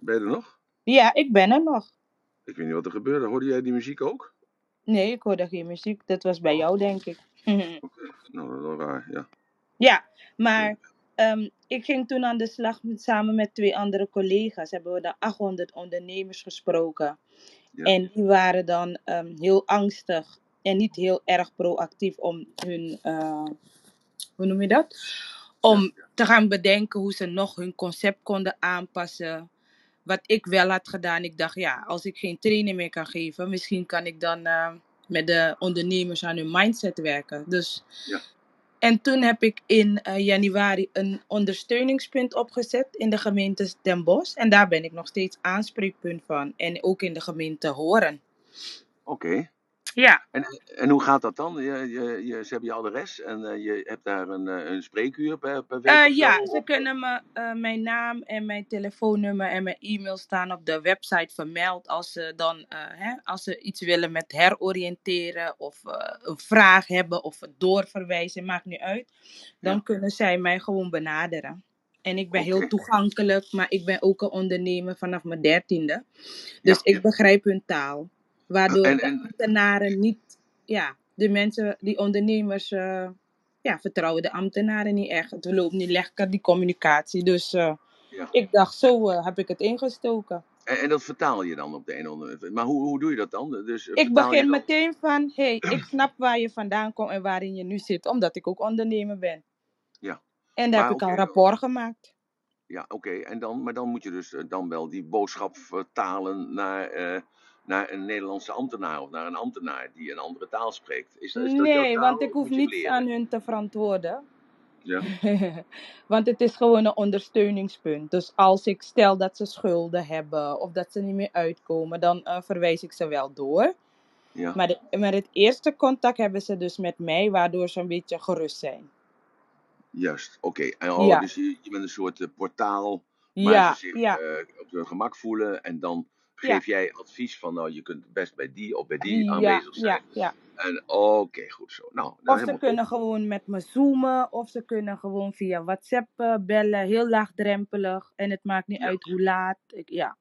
Ben je er nog? Ja, ik ben er nog. Ik weet niet wat er gebeurde. Hoorde jij die muziek ook? Nee, ik hoorde geen muziek. Dat was bij jou, denk ik. Nou, dat is wel raar, ja. ja, maar ehm, ik ging toen aan de slag met, samen met twee andere collega's. Hebben we de 800 ondernemers gesproken. Ja. En die waren dan ehm, heel angstig en niet heel erg proactief om hun, eh, hoe noem je dat? Om te gaan bedenken hoe ze nog hun concept konden aanpassen. Wat ik wel had gedaan, ik dacht ja, als ik geen training meer kan geven, misschien kan ik dan eh, met de ondernemers aan hun mindset werken. Dus, Ja. En toen heb ik in eh, januari een ondersteuningspunt opgezet in de gemeente Den Bosch. En daar ben ik nog steeds aanspreekpunt van. En ook in de gemeente Horen. Oké. Ja, En, en hoe gaat dat dan? Je, je, je, ze hebben je adres en eh, je hebt daar een, eh, een spreekuur per, per week? Eh, ja, ze kunnen me, mijn naam en mijn telefoonnummer en mijn e-mail staan op de website vermeld. Als ze dan hè, als ze iets willen met heroriënteren of een vraag hebben of doorverwijzen, maakt niet uit. Dan Ja. kunnen zij mij gewoon benaderen. En ik ben heel toegankelijk, maar ik ben ook een ondernemer vanaf mijn dertiende. Dus Ja, ik begrijp hun taal. Waardoor En- de en- ambtenaren niet, ja, de mensen, die ondernemers, eh, ja, vertrouwen de ambtenaren niet echt. Het loopt niet lekker, die communicatie. Dus eh, Ja. ik dacht, zo eh, heb ik het ingestoken. En, en dat vertaal je dan op de een of andere Maar hoe, hoe doe je dat dan? Dus, Ik begin meteen van, hey, ik snap waar je vandaan komt en waarin je nu zit, omdat ik ook ondernemer ben. Ja. En daar Maar heb ik al rapport gemaakt. Ja, oké. En dan, maar dan moet je dus dan wel die boodschap vertalen naar, naar een Nederlandse ambtenaar of naar een ambtenaar die een andere taal spreekt. Is, dat- is dat jouw Nee, taal want ik hoef niets leren? aan hun te verantwoorden. Ja, Want het is gewoon een ondersteuningspunt. Dus als ik stel dat ze schulden hebben of dat ze niet meer uitkomen, dan eh, verwijs ik ze wel door. ja. Maar, de, maar het eerste contact hebben ze dus met mij, waardoor ze een beetje gerust zijn. Juist. Oké. Oh, Ja. Dus je, je bent een soort eh, portaal waar Ja, ze zich ja, eh, op hun gemak voelen en dan Ja. geef jij advies van nou je kunt best bij die of bij die ja, aanwezig zijn. ja, ja. En oké, goed zo. Nou, nou Of ze kunnen gewoon met me zoomen, of ze kunnen gewoon via WhatsApp eh, bellen, heel laagdrempelig. En het maakt niet Ja. uit hoe laat. Ik, ja.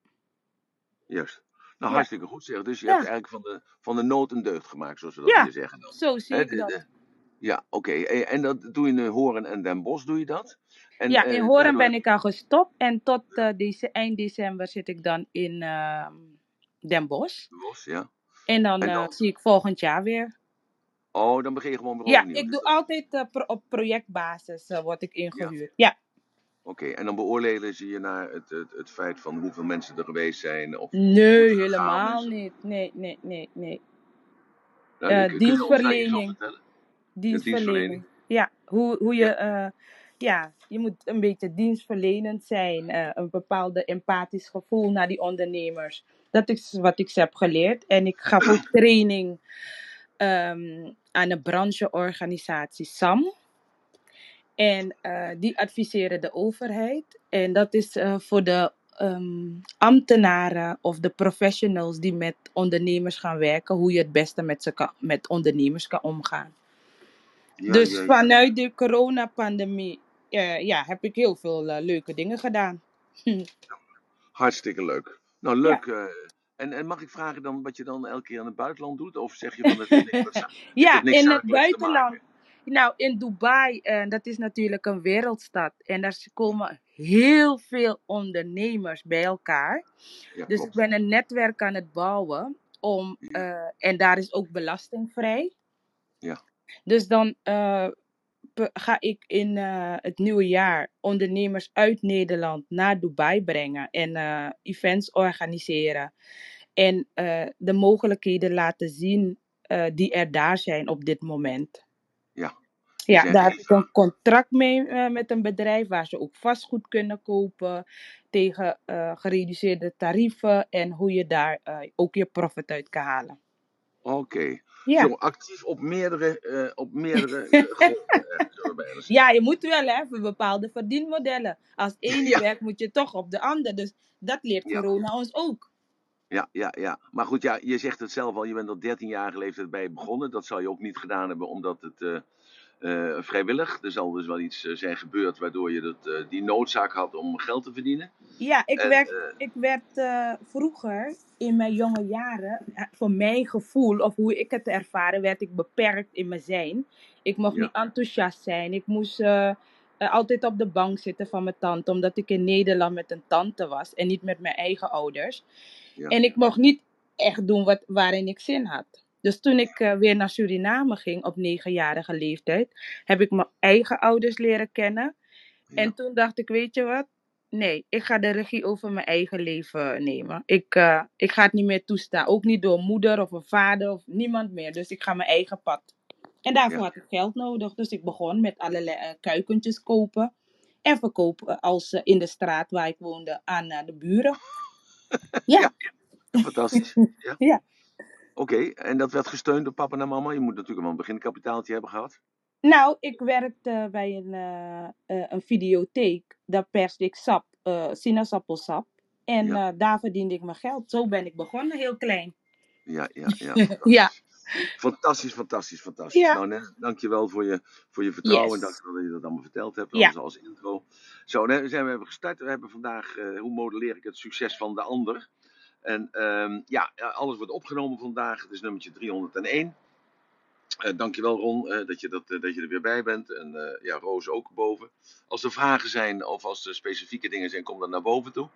Juist. Nou, Ja. hartstikke goed zeg. Dus je Ja. hebt eigenlijk van de, van de nood een deugd gemaakt, zoals we dat Ja. hier zeggen dan. Zo zie Hè, ik de- dat. de- ja, oké. En, en dat doe je in Horen en Den Bosch, doe je dat? En, Ja, eh, in Horen daardoor- ben ik al gestopt en tot eh, deze, eind december zit ik dan in ehm, Den Bosch. Bosch, ja. En dan, En eh, dan? zie ik volgend jaar weer. Oh, dan begin je gewoon weer Ja, opnieuw. ik Dus doe dat- altijd eh, pro- op projectbasis eh, word ik ingehuurd. Ja. Oké, en dan beoordelen ze je naar het, het, het feit van hoeveel mensen er geweest zijn? Of Nee, hoe het gegaan helemaal is. niet. Nee, nee, nee, nee. Nou, Eh, kun- kun je ons daar iets over dienstverlening. vertellen? Dienstverlening. Ja, hoe, hoe je, eh, ja, je moet een beetje dienstverlenend zijn. eh, een bepaalde empathisch gevoel naar die ondernemers. Dat is wat ik ze heb geleerd. En ik gaf ook training ehm, aan een brancheorganisatie SAM. En eh, die adviseren de overheid. En dat is eh, voor de ehm, ambtenaren of de professionals die met ondernemers gaan werken, hoe je het beste met, ze kan, met ondernemers kan omgaan. Ja, dus ja, ja. vanuit de coronapandemie ja, heb ik heel veel eh, leuke dingen gedaan. Hartstikke leuk. Nou, leuk. eh, en, en mag ik vragen dan wat je dan elke keer in het buitenland doet? Of zeg je van dat niks heeft Ja, niks in het buitenland. Nou, in Dubai, eh, dat is natuurlijk een wereldstad. En daar komen heel veel ondernemers bij elkaar. Ja, Dus ik ben een netwerk aan het bouwen. Om, eh, en daar is ook belastingvrij. Ja. Dus dan eh, ga ik in eh, het nieuwe jaar ondernemers uit Nederland naar Dubai brengen. En eh, events organiseren. En eh, de mogelijkheden laten zien die er daar zijn op dit moment. Ja. Ja, zijn daar heb ik een contract mee met een bedrijf waar ze ook vastgoed kunnen kopen tegen gereduceerde tarieven en hoe je daar ook je profit uit kan halen. Oké. Ja. Zo actief op meerdere, eh, op meerdere eh, gronden, eh, ja, je moet wel hè, voor bepaalde verdienmodellen. Als één Ja. werkt, moet je toch op de ander. Dus dat leert Ja. corona ons ook. Ja, ja, ja. Maar goed, ja, je zegt het zelf al, je bent al 13 jaar leeftijd bij begonnen. Dat zou je ook niet gedaan hebben omdat het, eh, vrijwillig. Er zal dus wel iets zijn gebeurd waardoor je dat, die noodzaak had om geld te verdienen. Ja, ik, werd, ik werd vroeger in mijn jonge jaren, voor mijn gevoel of hoe ik het ervaren, werd ik beperkt in mijn zijn. Ik mocht niet enthousiast zijn. Ik moest altijd op de bank zitten van mijn tante, omdat ik in Nederland met een tante was en niet met mijn eigen ouders. Ja. En ik mocht niet echt doen wat, waarin ik zin had. Dus toen ik uh, weer naar Suriname ging op negenjarige leeftijd, heb ik mijn eigen ouders leren kennen. En toen dacht ik, weet je wat? Nee, ik ga de regie over mijn eigen leven nemen. Ik, uh, ik ga het niet meer toestaan. Ook niet door moeder of een vader of niemand meer. Dus ik ga mijn eigen pad. En daarvoor had ik geld nodig. Dus ik begon met allerlei uh, kuikentjes kopen. En verkopen als in de straat waar ik woonde aan de buren. Ja. Fantastisch. Ja. ja. Oké, en dat werd gesteund door papa en mama? Je moet natuurlijk wel een beginkapitaaltje hebben gehad. Nou, ik werkte bij een, uh, een videotheek. Daar perste ik sap, uh, sinaasappelsap. En daar verdiende ik mijn geld. Zo ben ik begonnen, heel klein. Ja, ja, ja. ja. Fantastisch, fantastisch, fantastisch. Ja. Nou, nee, dankjewel voor je, voor je vertrouwen. Yes. Dankjewel dat je dat allemaal verteld hebt. Ja. Als intro. Zo, nee, zijn we hebben gestart. We hebben vandaag, hoe modelleer ik het succes van de ander? En um, ja, alles wordt opgenomen vandaag. Het is nummertje 301. Uh, dankjewel Ron uh, dat, je dat, uh, dat je er weer bij bent. En ja, Roos ook boven. Als er vragen zijn of als er specifieke dingen zijn, kom dan naar boven toe.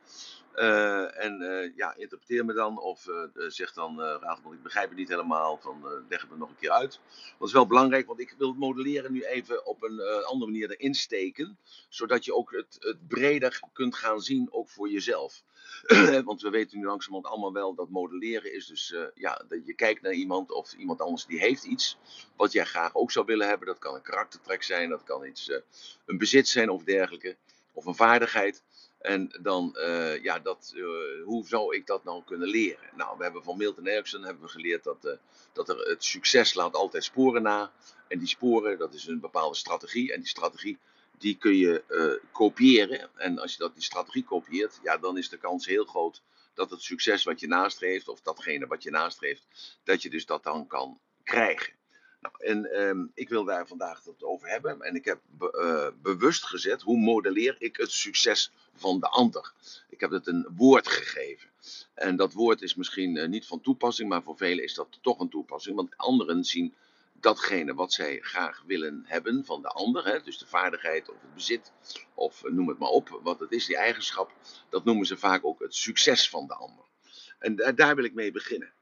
En ja, interpreteer me dan of zeg dan, Raad, ik begrijp het niet helemaal. Van, leg het me nog een keer uit. Dat is wel belangrijk, want ik wil het modelleren nu even op een andere manier erin steken. Zodat je ook het, het breder kunt gaan zien, ook voor jezelf. Want we weten nu langzamerhand allemaal wel dat modelleren is dus, ja, dat je kijkt naar iemand of iemand anders die heeft iets wat jij graag ook zou willen hebben. Dat kan een karaktertrek zijn, dat kan iets, een bezit zijn of dergelijke, of een vaardigheid. En dan, uh, ja, dat, hoe zou ik dat nou kunnen leren? Nou, we hebben van Milton Erickson hebben we geleerd dat, dat er het succes laat altijd sporen na. En die sporen, dat is een bepaalde strategie. En die strategie die kun je kopiëren. En als je dat die strategie kopieert, ja, dan is de kans heel groot dat het succes wat je nastreeft, of datgene wat je nastreeft, dat je dus dat dan kan krijgen. En um, ik wil daar vandaag het over hebben. En ik heb be, uh, bewust gezet, hoe modelleer ik het succes van de ander? Ik heb het een woord gegeven. En dat woord is misschien uh, niet van toepassing, maar voor velen is dat toch een toepassing. Want anderen zien datgene wat zij graag willen hebben van de ander, hè, dus de vaardigheid of het bezit, of eh, noem het maar op, wat het is, die eigenschap, dat noemen ze vaak ook het succes van de ander. En daar wil ik mee beginnen.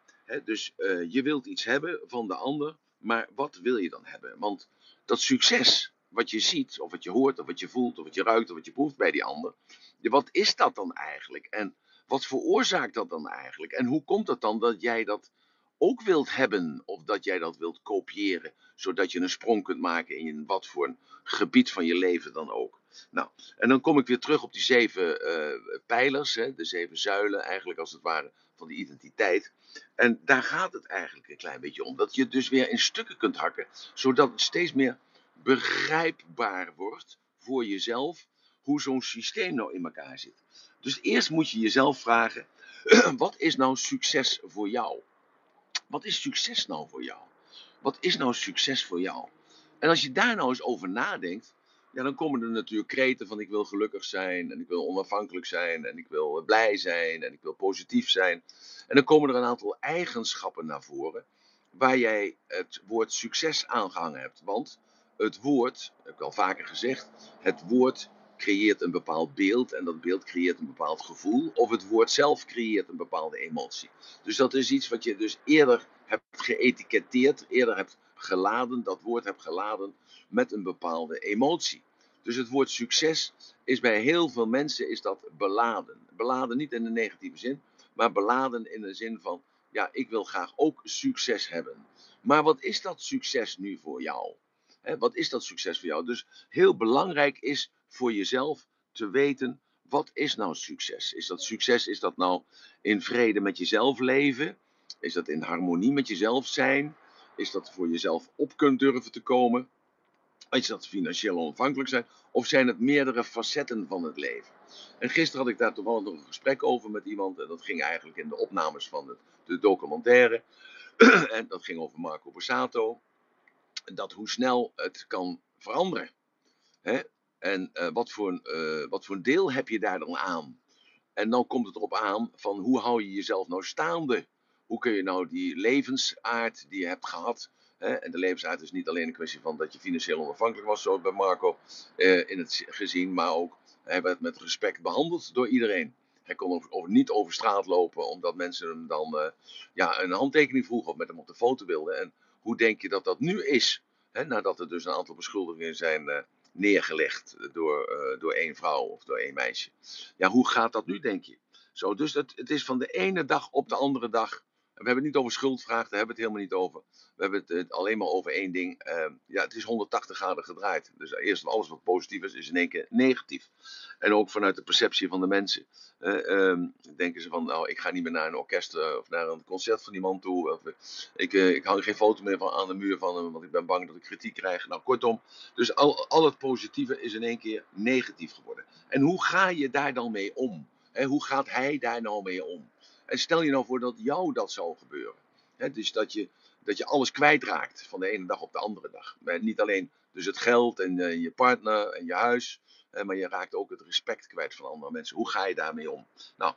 Dus je wilt iets hebben van de ander, maar wat wil je dan hebben? Want dat succes wat je ziet, of wat je hoort, of wat je voelt, of wat je ruikt, of wat je proeft bij die ander, wat is dat dan eigenlijk? En wat veroorzaakt dat dan eigenlijk? En hoe komt het dan dat jij dat ook wilt hebben, of dat jij dat wilt kopiëren, zodat je een sprong kunt maken in wat voor een gebied van je leven dan ook. Nou, en dan kom ik weer terug op die zeven uh, pijlers, hè, de zeven zuilen eigenlijk als het ware van die identiteit. En daar gaat het eigenlijk een klein beetje om, dat je het dus weer in stukken kunt hakken, zodat het steeds meer begrijpbaar wordt voor jezelf hoe zo'n systeem nou in elkaar zit. Dus eerst moet je jezelf vragen, wat is nou succes voor jou? Wat is succes nou voor jou? Wat is nou succes voor jou? En als je daar nou eens over nadenkt, ja, dan komen er natuurlijk kreten van ik wil gelukkig zijn en ik wil onafhankelijk zijn en ik wil blij zijn en ik wil positief zijn. En dan komen er een aantal eigenschappen naar voren waar jij het woord succes aangehangen hebt. Want het woord, heb ik al vaker gezegd, het woord creëert een bepaald beeld en dat beeld creëert een bepaald gevoel. Of het woord zelf creëert een bepaalde emotie. Dus dat is iets wat je dus eerder hebt geëtiketteerd, eerder hebt geladen, dat woord hebt geladen met een bepaalde emotie. Dus het woord succes is bij heel veel mensen is dat beladen. Beladen niet in de negatieve zin, maar beladen in de zin van, ja, ik wil graag ook succes hebben. Maar wat is dat succes nu voor jou? wat is dat succes voor jou? Dus heel belangrijk is voor jezelf te weten, wat is nou succes? Is dat succes, is dat nou in vrede met jezelf leven? Is dat in harmonie met jezelf zijn? Is dat voor jezelf op kunt durven te komen? Is dat financieel onafhankelijk zijn? Of zijn het meerdere facetten van het leven? En gisteren had ik daar toevallig nog een gesprek over met iemand. En dat ging eigenlijk in de opnames van de, de documentaire. en dat ging over Marco Borsato. dat hoe snel het kan veranderen. Hè? En uh, wat, voor een, uh, wat voor deel heb je daar dan aan? En dan komt het erop aan van hoe hou je jezelf nou staande? Hoe kun je nou die levensaard die je hebt gehad, hè? en de levensaard is niet alleen een kwestie van dat je financieel onafhankelijk was, zoals bij Marco uh, in het gezin, maar ook hij werd met respect behandeld door iedereen. Hij kon over, niet over straat lopen omdat mensen hem dan uh, ja, een handtekening vroegen of met hem op de foto wilden. En hoe denk je dat dat nu is? Hè, nadat er dus een aantal beschuldigingen zijn uh, neergelegd door, uh, door één vrouw of door één meisje. Ja, hoe gaat dat nu, denk je? Zo, dus het is van de ene dag op de andere dag we hebben het niet over schuldvraag, daar hebben we het helemaal niet over. We hebben het alleen maar over één ding. Uh, ja, het is 180 graden gedraaid. Dus eerst alles wat positief is, is in één keer negatief. En ook vanuit de perceptie van de mensen. Uh, denken ze van, nou, ik ga niet meer naar een orkest uh, of naar een concert van die man toe. Of, ik, ik hang geen foto meer van aan de muur van hem, want ik ben bang dat ik kritiek krijg. Nou, kortom. Dus al, al het positieve is in één keer negatief geworden. En hoe ga je daar dan mee om? Hoe gaat hij daar nou mee om? En stel je nou voor dat jou dat zou gebeuren. Dus dat je, dat je alles kwijtraakt van de ene dag op de andere dag. Maar niet alleen dus het geld en uh, je partner en je huis. maar je raakt ook het respect kwijt van andere mensen. Hoe ga je daarmee om? Nou,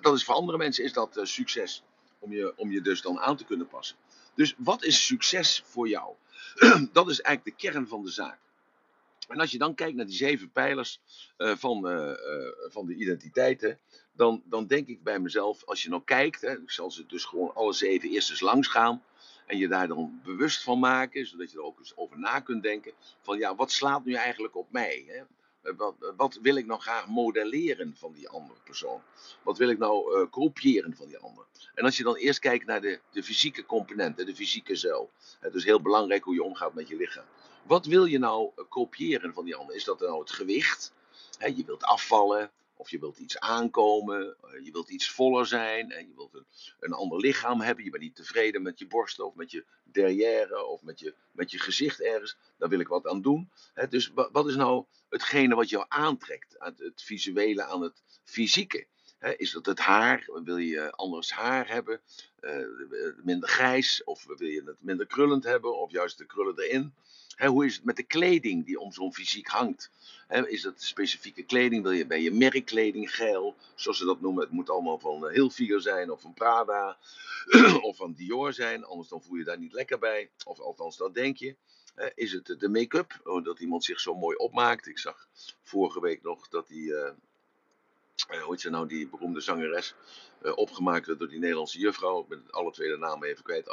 dat is voor andere mensen is dat uh, succes. Om je, om je dus dan aan te kunnen passen. Dus wat is succes voor jou? dat is eigenlijk de kern van de zaak. En als je dan kijkt naar die zeven pijlers uh, van, van de identiteiten, dan, dan denk ik bij mezelf, als je nou kijkt, hè, ik zal ze dus gewoon alle zeven eerst eens langs gaan. En je daar dan bewust van maken, zodat je er ook eens over na kunt denken. Van ja, wat slaat nu eigenlijk op mij? Hè? Wat, wat, wil ik nou graag modelleren van die andere persoon? Wat wil ik nou uh, kopiëren van die ander? En als je dan eerst kijkt naar de, de fysieke componenten, de fysieke zuil. Het is heel belangrijk hoe je omgaat met je lichaam. Wat wil je nou kopiëren van die ander? Is dat nou het gewicht? Je wilt afvallen, of je wilt iets aankomen, uh, je wilt iets voller zijn, en je wilt een, een ander lichaam hebben. Je bent niet tevreden met je borsten of met je derrière of met je, met je gezicht ergens. Daar wil ik wat aan doen. Dus wat is nou hetgene wat jou aantrekt? Het, het visuele aan het fysieke. Is dat het haar? Wil je anders haar hebben? Uh, minder grijs? Of wil je het minder krullend hebben? Of juist de krullen erin? Hoe is het met de kleding die om zo'n fysiek hangt? Is dat specifieke kleding? Wil je bij je merkkleding geil, zoals ze dat noemen? Het moet allemaal van uh, Hilfiger zijn, of van Prada, of van Dior zijn. Anders dan voel je daar niet lekker bij. Of althans, dat denk je. Is het de make-up? Oh, dat iemand zich zo mooi opmaakt? Ik zag vorige week nog dat. Uh, uh, hoe ze nou, die beroemde zangeres, uh, opgemaakt door die Nederlandse juffrouw. Ik ben alle twee de namen even kwijt.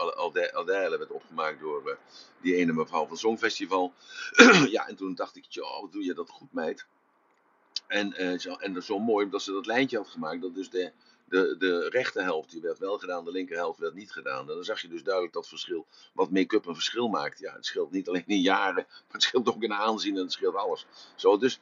Adèle werd opgemaakt door uh, die ene mevrouw van het Songfestival. ja, en toen dacht ik, joh, wat doe je dat goed, meid. En zo mooi, omdat ze dat lijntje had gemaakt, dat dus de, de, de rechterhelft die werd wel gedaan, de linkerhelft werd niet gedaan. En dan zag je dus duidelijk dat verschil, wat make-up een verschil maakt. Ja, het scheelt niet alleen in jaren, maar het scheelt ook in aanzien en het scheelt alles. Zo, dus,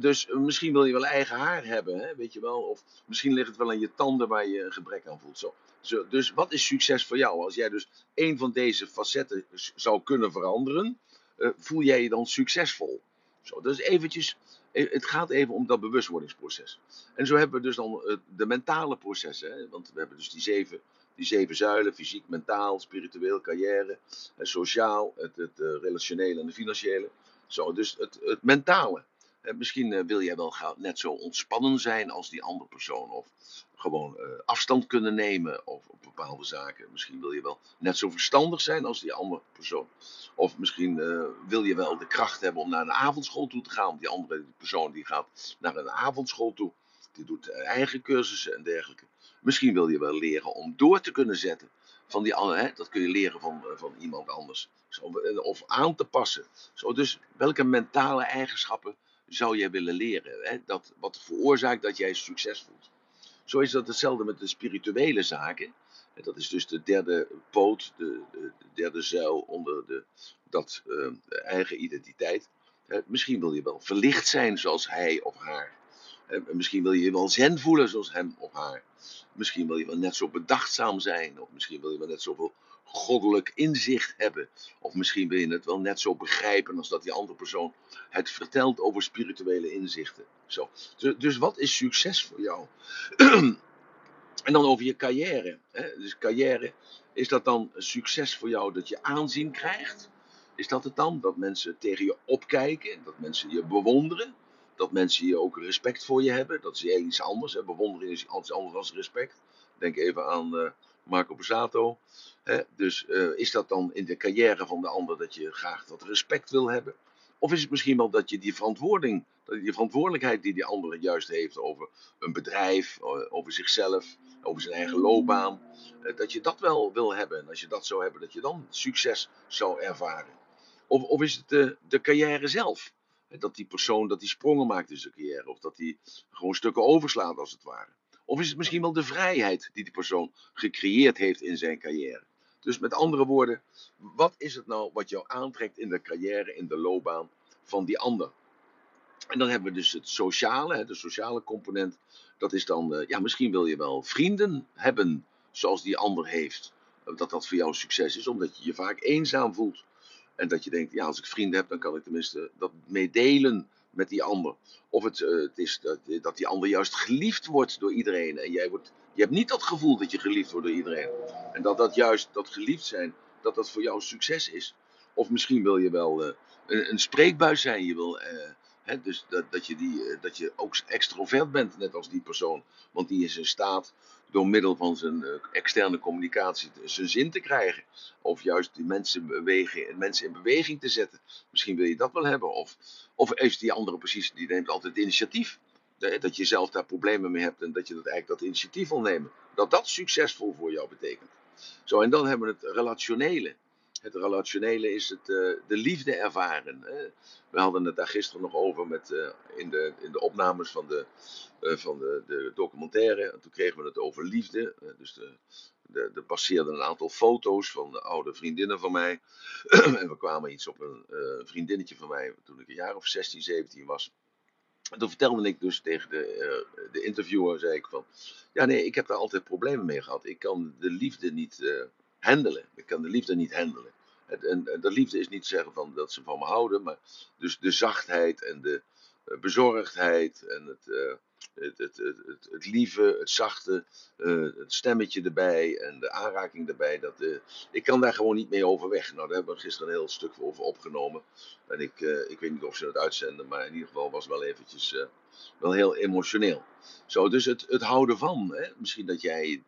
dus misschien wil je wel eigen haar hebben, hè, weet je wel. Of misschien ligt het wel aan je tanden waar je een gebrek aan voelt. Zo. Zo, dus wat is succes voor jou? Als jij dus een van deze facetten zou kunnen veranderen, uh, voel jij je dan succesvol? Zo, dus eventjes het gaat even om dat bewustwordingsproces. En zo hebben we dus dan eh, de mentale processen. Want we hebben dus die zeven, die zeven zuilen: fysiek, mentaal, spiritueel, carrière, sociaal, het, het relationele en de financiële. Zo, dus het, het mentale. Misschien eh, wil jij wel net zo ontspannen zijn als die andere persoon. Of gewoon afstand kunnen nemen of op bepaalde zaken. Misschien wil je wel net zo verstandig zijn als die andere persoon. Of misschien wil je wel de kracht hebben om naar een avondschool toe te gaan. Die andere persoon die gaat naar een avondschool toe. Die doet eigen cursussen en dergelijke. Misschien wil je wel leren om door te kunnen zetten. Van die hè? Dat kun je leren van, van iemand anders. Zo, of aan te passen. Zo, dus welke mentale eigenschappen zou jij willen leren? Hè? Dat, wat veroorzaakt dat jij succes voelt. Zo is dat hetzelfde met de spirituele zaken. Dat is dus de derde poot, de, de derde zuil onder de, dat uh, eigen identiteit. Misschien wil je wel verlicht zijn zoals hij of haar. Misschien wil je je wel zen voelen zoals hem of haar. Misschien wil je wel net zo bedachtzaam zijn. Of misschien wil je wel net zoveel goddelijk inzicht hebben. Of misschien wil je het wel net zo begrijpen als dat die andere persoon het vertelt over spirituele inzichten. Zo. Dus, dus wat is succes voor jou? en dan over je carrière. Hè? Dus carrière, is dat dan succes voor jou dat je aanzien krijgt? Is dat het dan? Dat mensen tegen je opkijken, dat mensen je bewonderen, dat mensen je ook respect voor je hebben. Dat is iets anders. Hè? Bewondering is iets anders dan respect. Denk even aan uh, Marco Borsato. Hè? Dus uh, is dat dan in de carrière van de ander dat je graag dat respect wil hebben? Of is het misschien wel dat je die verantwoording, die verantwoordelijkheid die die andere juist heeft over een bedrijf, eh, over zichzelf, over zijn eigen loopbaan, dat je dat wel wil hebben. En als je dat zou hebben, dat je dan succes zou ervaren. Of, of is het de, de carrière zelf? Dat die persoon dat die sprongen maakt in zijn carrière. Of dat hij gewoon stukken overslaat als het ware. Of is het misschien wel de vrijheid die die persoon gecreëerd heeft in zijn carrière. Dus met andere woorden, wat is het nou wat jou aantrekt in de carrière, in de loopbaan van die ander? En dan hebben we dus het sociale, de sociale component. Dat is dan, eh, ja, misschien wil je wel vrienden hebben zoals die ander heeft. Dat dat voor jou succes is, omdat je je vaak eenzaam voelt. En dat je denkt, ja, als ik vrienden heb, dan kan ik tenminste dat meedelen met die ander. Of het, uh, het is dat, dat, die ander juist geliefd wordt door iedereen. En jij wordt, je hebt niet dat gevoel dat je geliefd wordt door iedereen. En dat dat juist, dat geliefd zijn, dat dat voor jou succes is. Of misschien wil je wel uh, een, een, spreekbuis zijn. Je wil, hè, dus dat, dat, je die, dat je ook extrovert bent, net als die persoon. Want die is in staat door middel van zijn uh, externe communicatie zijn zin te krijgen. Of juist die mensen, bewegen, mensen in beweging te zetten. Misschien wil je dat wel hebben. Of, of is die andere precies, die neemt altijd initiatief. Dat je zelf daar problemen mee hebt en dat je dat eigenlijk dat initiatief wil nemen. Dat dat succesvol voor jou betekent. Zo, en dan hebben we het relationele. Het relationele is het, uh, de liefde ervaren. We hadden het daar gisteren nog over met, uh, in, de, in de opnames van de, uh, van de, de documentaire. En toen kregen we het over liefde. dus de, de, de passeerden een aantal foto's van de oude vriendinnen van mij. en we kwamen iets op een vriendinnetje van mij toen ik een jaar of 16, 17 was. En toen vertelde ik dus tegen de, de interviewer, zei ik van... Ja nee, ik heb daar altijd problemen mee gehad. Ik kan de liefde niet handelen. Ik kan de liefde niet handelen. En, de liefde is niet zeggen van dat ze van me houden, maar dus de zachtheid en de uh, bezorgdheid en het, uh, het, het, het, het, lieve, het zachte, uh, het stemmetje erbij en de aanraking erbij. Dat, ik kan daar gewoon niet mee overweg. Nou, daar hebben we gisteren een heel stuk over opgenomen. En ik, ik weet niet of ze het uitzenden, maar in ieder geval was wel eventjes wel heel emotioneel. Zo, dus het, het houden van. Hè? Misschien dat jij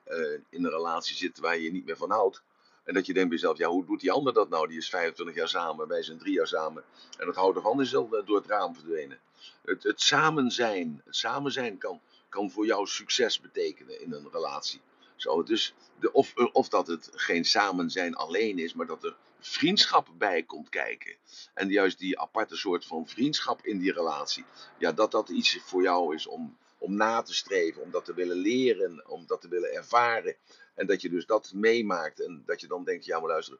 in een relatie zit waar je niet meer van houdt. En dat je denkt bij jezelf, ja, hoe doet die ander dat nou? Die is 25 jaar samen, wij zijn drie jaar samen. En het houden van is al door het raam verdwenen. Het, het samen zijn, samen zijn kan, kan voor jou succes betekenen in een relatie. Zo, dus de, of, of dat het geen samen zijn alleen is, maar dat er vriendschap bij komt kijken. En juist die aparte soort van vriendschap in die relatie. Ja, dat dat iets voor jou is om, om na te streven, om dat te willen leren, om dat te willen ervaren. En dat je dus dat meemaakt en dat je dan denkt, ja maar luister,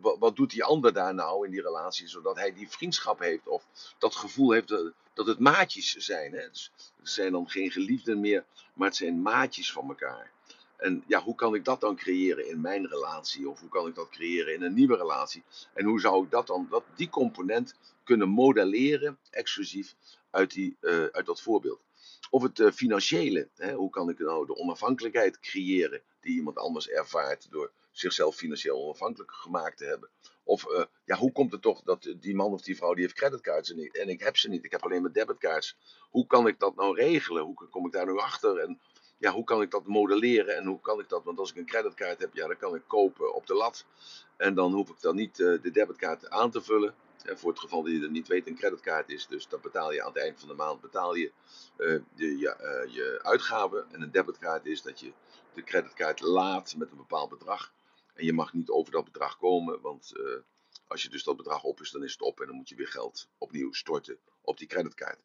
wat, doet die ander daar nou in die relatie, zodat hij die vriendschap heeft of dat gevoel heeft dat, het maatjes zijn. Hè? Dus het zijn dan geen geliefden meer, maar het zijn maatjes van elkaar. En ja, hoe kan ik dat dan creëren in mijn relatie? Of hoe kan ik dat creëren in een nieuwe relatie? En hoe zou ik dat dan, dat, die component kunnen modelleren, exclusief, uit, die, uh, uit dat voorbeeld? Of het uh, financiële. Hè? Hoe kan ik nou de onafhankelijkheid creëren die iemand anders ervaart door zichzelf financieel onafhankelijk gemaakt te hebben? Of uh, ja, hoe komt het toch dat die man of die vrouw die heeft creditcards en ik, en ik heb ze niet, ik heb alleen maar debitcards. Hoe kan ik dat nou regelen? Hoe kom ik daar nu achter? En ja, hoe kan ik dat modelleren en hoe kan ik dat? Want als ik een creditcard heb, ja, dan kan ik kopen op de lat. En dan hoef ik dan niet uh, de debitkaart aan te vullen. En voor het geval dat je het niet weet, een creditcard is. Dus dan betaal je aan het eind van de maand betaal je, uh, ja, uh, je uitgaven. En een debitkaart is dat je de creditcard laat met een bepaald bedrag. En je mag niet over dat bedrag komen, want als je dus dat bedrag op is, dan is het op en dan moet je weer geld opnieuw storten op die creditcard.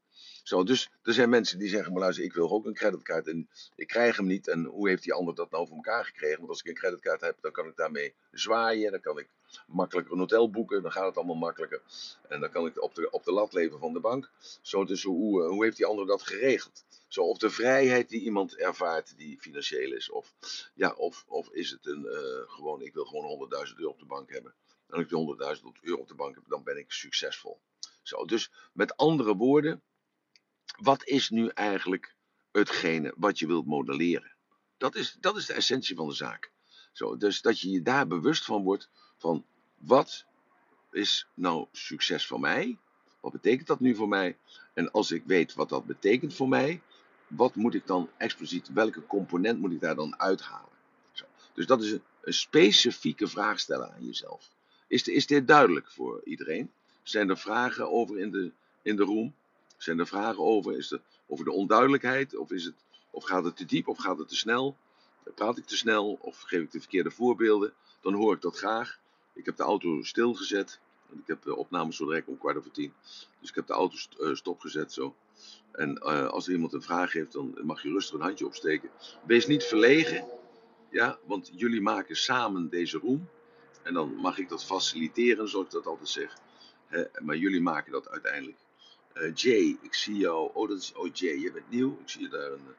Zo, dus er zijn mensen die zeggen, maar luister, ik wil ook een creditcard en ik krijg hem niet. En hoe heeft die ander dat nou voor elkaar gekregen? Want als ik een creditcard heb, dan kan ik daarmee zwaaien, dan kan ik makkelijker een hotel boeken, dan gaat het allemaal makkelijker. En dan kan ik op de, op de lat leven van de bank. Zo, dus hoe, hoe heeft die ander dat geregeld? Zo, of de vrijheid die iemand ervaart die financieel is. Of, ja, of, of is het een, uh, gewoon, ik wil gewoon 100.000 euro op de bank hebben. En als ik die 100.000 euro op de bank heb, dan ben ik succesvol. Zo, dus met andere woorden, wat is nu eigenlijk hetgene wat je wilt modelleren? Dat is, dat is de essentie van de zaak. Zo, dus dat je je daar bewust van wordt van wat is nou succes voor mij? Wat betekent dat nu voor mij? En als ik weet wat dat betekent voor mij, wat moet ik dan expliciet, welke component moet ik daar dan uithalen? Zo. Dus dat is een, een, specifieke vraag stellen aan jezelf. Is, is dit duidelijk voor iedereen? Zijn er vragen over in de, in de room? Zijn er vragen over? Is over de onduidelijkheid? Of, is het, of gaat het te diep of gaat het te snel? Praat ik te snel of geef ik de verkeerde voorbeelden? Dan hoor ik dat graag. Ik heb de auto stilgezet. Ik heb de opnames zo direct om kwart over tien. Dus ik heb de auto eh, stopgezet zo. En uh, als er iemand een vraag heeft, dan mag je rustig een handje opsteken. Wees niet verlegen. Ja, want jullie maken samen deze room. En dan mag ik dat faciliteren, zoals ik dat altijd zeg. maar jullie maken dat uiteindelijk. Uh, Jay, ik zie jou. Oh, dat is, oh Jay, je bent nieuw. Ik zie je daar een,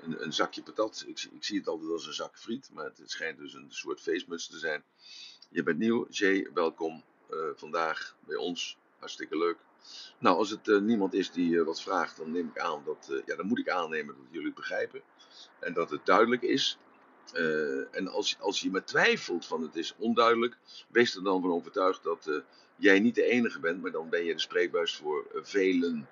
een, een zakje patat. Ik, ik, zie het altijd als een zak friet. Maar het schijnt dus een soort feestmuts te zijn. Je bent nieuw. Jay, welkom uh, vandaag bij ons. Hartstikke leuk. Nou, als het uh, niemand is die wat vraagt, dan neem ik aan dat, ja, dan moet ik aannemen dat jullie het begrijpen. En dat het duidelijk is. En als, als je me twijfelt van het is onduidelijk, wees er dan van overtuigd dat jij niet de enige bent, maar dan ben je de spreekbuis voor velen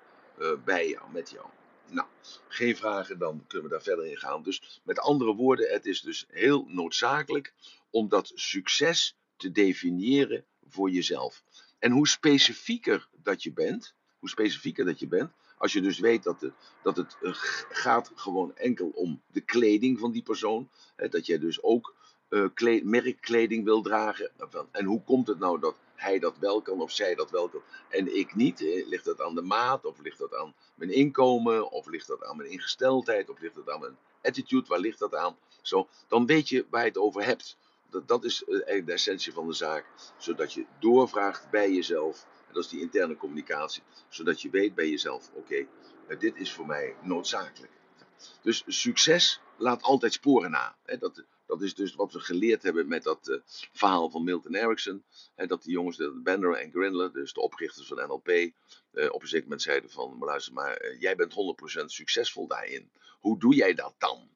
bij jou, met jou. Nou, geen vragen, dan kunnen we daar verder in gaan. Dus met andere woorden, het is dus heel noodzakelijk om dat succes te definiëren voor jezelf. En hoe specifieker dat je bent, hoe specifieker dat je bent, als je dus weet dat, de, dat het eh, gaat gewoon enkel om de kleding van die persoon, hè, dat jij dus ook uh, merkkleding wil dragen. En hoe komt het nou dat hij dat wel kan of zij dat wel kan en ik niet? Ligt dat aan de maat of ligt dat aan mijn inkomen of ligt dat aan mijn ingesteldheid of ligt dat aan mijn attitude? Waar ligt dat aan? Zo, dan weet je waar je het over hebt. Dat, dat is eh, de essentie van de zaak. Zodat je doorvraagt bij jezelf. En dat is die interne communicatie. Zodat je weet bij jezelf: oké, eh, dit is voor mij noodzakelijk. Dus succes laat altijd sporen na. Dat, dat is dus wat we geleerd hebben met dat uh, verhaal van Milton Erickson. Hè, dat die jongens, de Bender en Grindler, dus de oprichters van NLP, uh, op een zeker moment zeiden van, maar luister maar, jij bent 100% succesvol daarin. Hoe doe jij dat dan?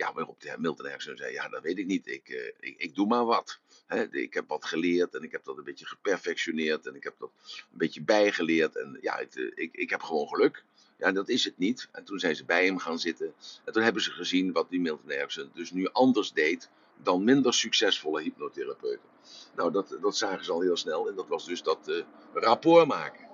Ja, waarop de Milton Erickson zei, ja, dat weet ik niet. Ik, uh, ik, ik, doe maar wat. ik heb wat geleerd en ik heb dat een beetje geperfectioneerd en ik heb dat een beetje bijgeleerd. En ja, ik, eh, ik, ik heb gewoon geluk. Ja, dat is het niet. En toen zijn ze bij hem gaan zitten. En toen hebben ze gezien wat die Milton Erickson dus nu anders deed dan minder succesvolle hypnotherapeuten. Nou, dat, dat zagen ze al heel snel. En dat was dus dat uh, rapport maken.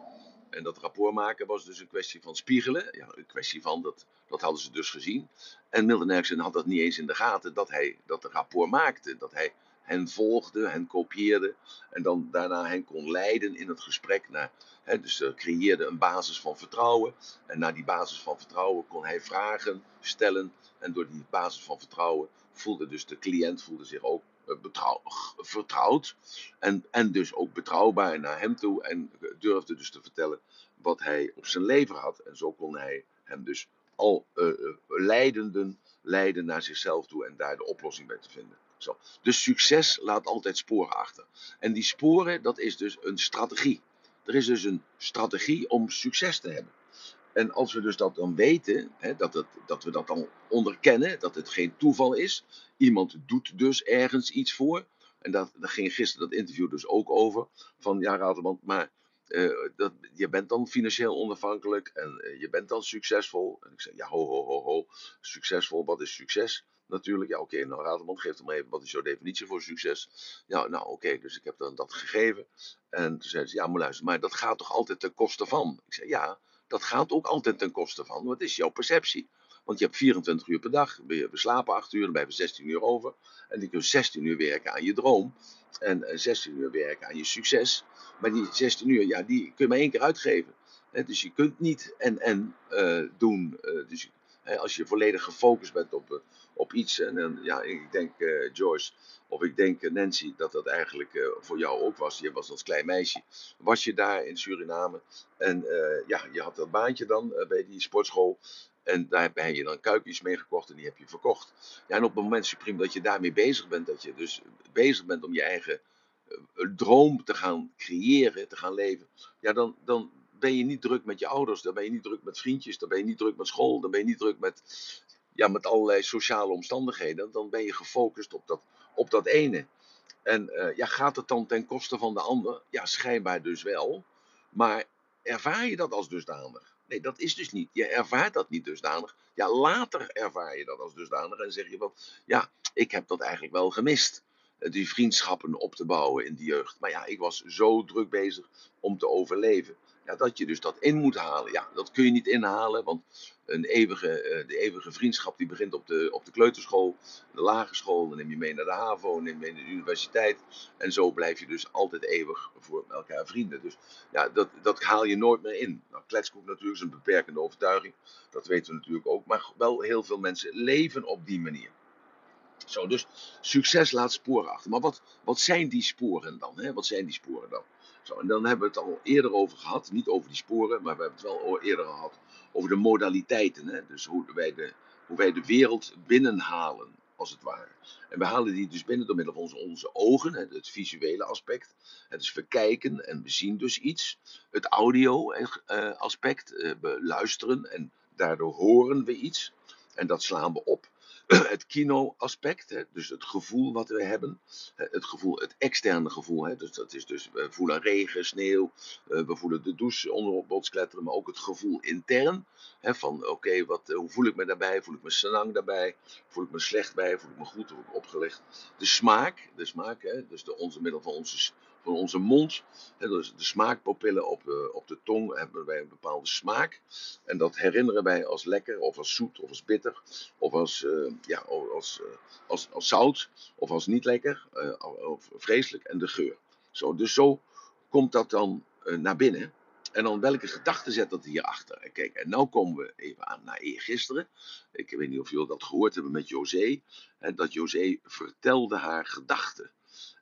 En dat rapport maken was dus een kwestie van spiegelen. Ja, een kwestie van, dat, dat hadden ze dus gezien. En Milton Erickson had dat niet eens in de gaten, dat hij dat rapport maakte. Dat hij hen volgde, hen kopieerde en dan daarna hen kon leiden in het gesprek. Naar, hè, dus er creëerde een basis van vertrouwen en naar die basis van vertrouwen kon hij vragen stellen en door die basis van vertrouwen voelde dus de cliënt voelde zich ook betrouw, vertrouwd en, en dus ook betrouwbaar naar hem toe en durfde dus te vertellen wat hij op zijn leven had en zo kon hij hem dus al uh, leidenden leiden naar zichzelf toe en daar de oplossing bij te vinden. Zo. Dus succes laat altijd sporen achter. En die sporen, dat is dus een strategie. Er is dus een strategie om succes te hebben. En als we dus dat dan weten, hè, dat, dat we dat dan onderkennen, dat het geen toeval is. Iemand doet dus ergens iets voor. En dat, daar ging gisteren dat interview dus ook over. Van ja, Rademan, maar uh, dat, je bent dan financieel onafhankelijk en uh, je bent dan succesvol. En ik zeg, ja, ho, ho, ho, ho. Succesvol, wat is succes? natuurlijk. Ja, oké, nou Rademan, geef hem even wat is jouw definitie voor succes. Ja, nou oké, dus ik heb dan dat gegeven. En toen zei ze, ja, maar luister, maar dat gaat toch altijd ten koste van? Ik zei, ja, dat gaat ook altijd ten koste van. Wat is jouw perceptie? Want je hebt 24 uur per dag. We slapen 8 uur, dan je 16 uur over. En dan kun je 16 uur werken aan je droom. En 16 eh, uur werken aan je succes. Maar die 16 uur, ja, die kun je maar één keer uitgeven. dus je kunt niet en en uh, doen. Uh, dus als je volledig gefocust bent op, eh, op iets. En, en ja, ik denk uh, Joyce, of ik denk Nancy, dat dat eigenlijk voor jou ook was. Je was als klein meisje, was je daar in Suriname. En ja, je had dat baantje dan bij die sportschool. En daar heb je dan kuikjes mee gekocht en die heb je verkocht. Ja, en op het moment supreme dat je daarmee bezig bent, dat je dus bezig bent om je eigen droom te gaan creëren, te gaan leven. Ja, dan, dan, ben je niet druk met je ouders, dan ben je niet druk met vriendjes, dan ben je niet druk met school, dan ben je niet druk met, ja, met allerlei sociale omstandigheden. Dan ben je gefocust op dat, op dat ene. En uh, ja, gaat het dan ten koste van de ander? Ja, schijnbaar dus wel. Maar ervaar je dat als dusdanig? Nee, dat is dus niet. Je ervaart dat niet dusdanig. Ja, later ervaar je dat als dusdanig en zeg je van, ja, ik heb dat eigenlijk wel gemist. Eh, die vriendschappen op te bouwen in die jeugd. Maar ja, ik was zo druk bezig om te overleven. Dat je dus dat in moet halen. Ja, dat kun je niet inhalen, want een eeuwige, eh, de eeuwige vriendschap die begint op de, op de kleuterschool, de lagere school, dan neem je mee naar de HAVO, neem je mee naar de universiteit. En zo blijf je dus altijd eeuwig voor elkaar vrienden. Dus ja, dat, dat haal je nooit meer in. Nou, kletskoek natuurlijk is een beperkende overtuiging, dat weten we natuurlijk ook. Maar wel heel veel mensen leven op die manier. Zo, dus succes laat sporen achter. Maar wat, wat zijn die sporen dan? Hè? Wat zijn die sporen dan? En dan hebben we het al eerder over gehad. Niet over die sporen, maar we hebben het wel eerder gehad over de modaliteiten. Hè? Dus hoe wij, de, hoe wij de wereld binnenhalen, als het ware. En we halen die dus binnen door middel van onze, onze ogen, hè? het visuele aspect. Het is kijken en we zien dus iets. Het audio eh, aspect, eh, we luisteren en daardoor horen we iets. En dat slaan we op. het kino-aspect, dus het gevoel wat we hebben, het gevoel, het externe gevoel, dus dat is dus we voelen regen, sneeuw, eh, we voelen de douche onder ons kletteren, maar ook het gevoel intern, van oké, wat, hoe voel ik me daarbij, voel ik me senang daarbij, voel ik me slecht bij, voel ik me goed, voel ik opgelegd. De smaak, de smaak, dus de onze middel van onze van onze mond. dus de smaakpapillen op, uh, op de tong hebben wij een bepaalde smaak. En dat herinneren wij als lekker, of als zoet, of als bitter, of als, uh, ja, als, uh, als, als zout, of als niet lekker, of vreselijk. En de geur. Zo, dus zo komt dat dan naar binnen. En dan welke gedachten zet dat hierachter? En kijk, en nu komen we even aan naar eergisteren. Ik weet niet of jullie dat gehoord hebben met José. dat José vertelde haar gedachten.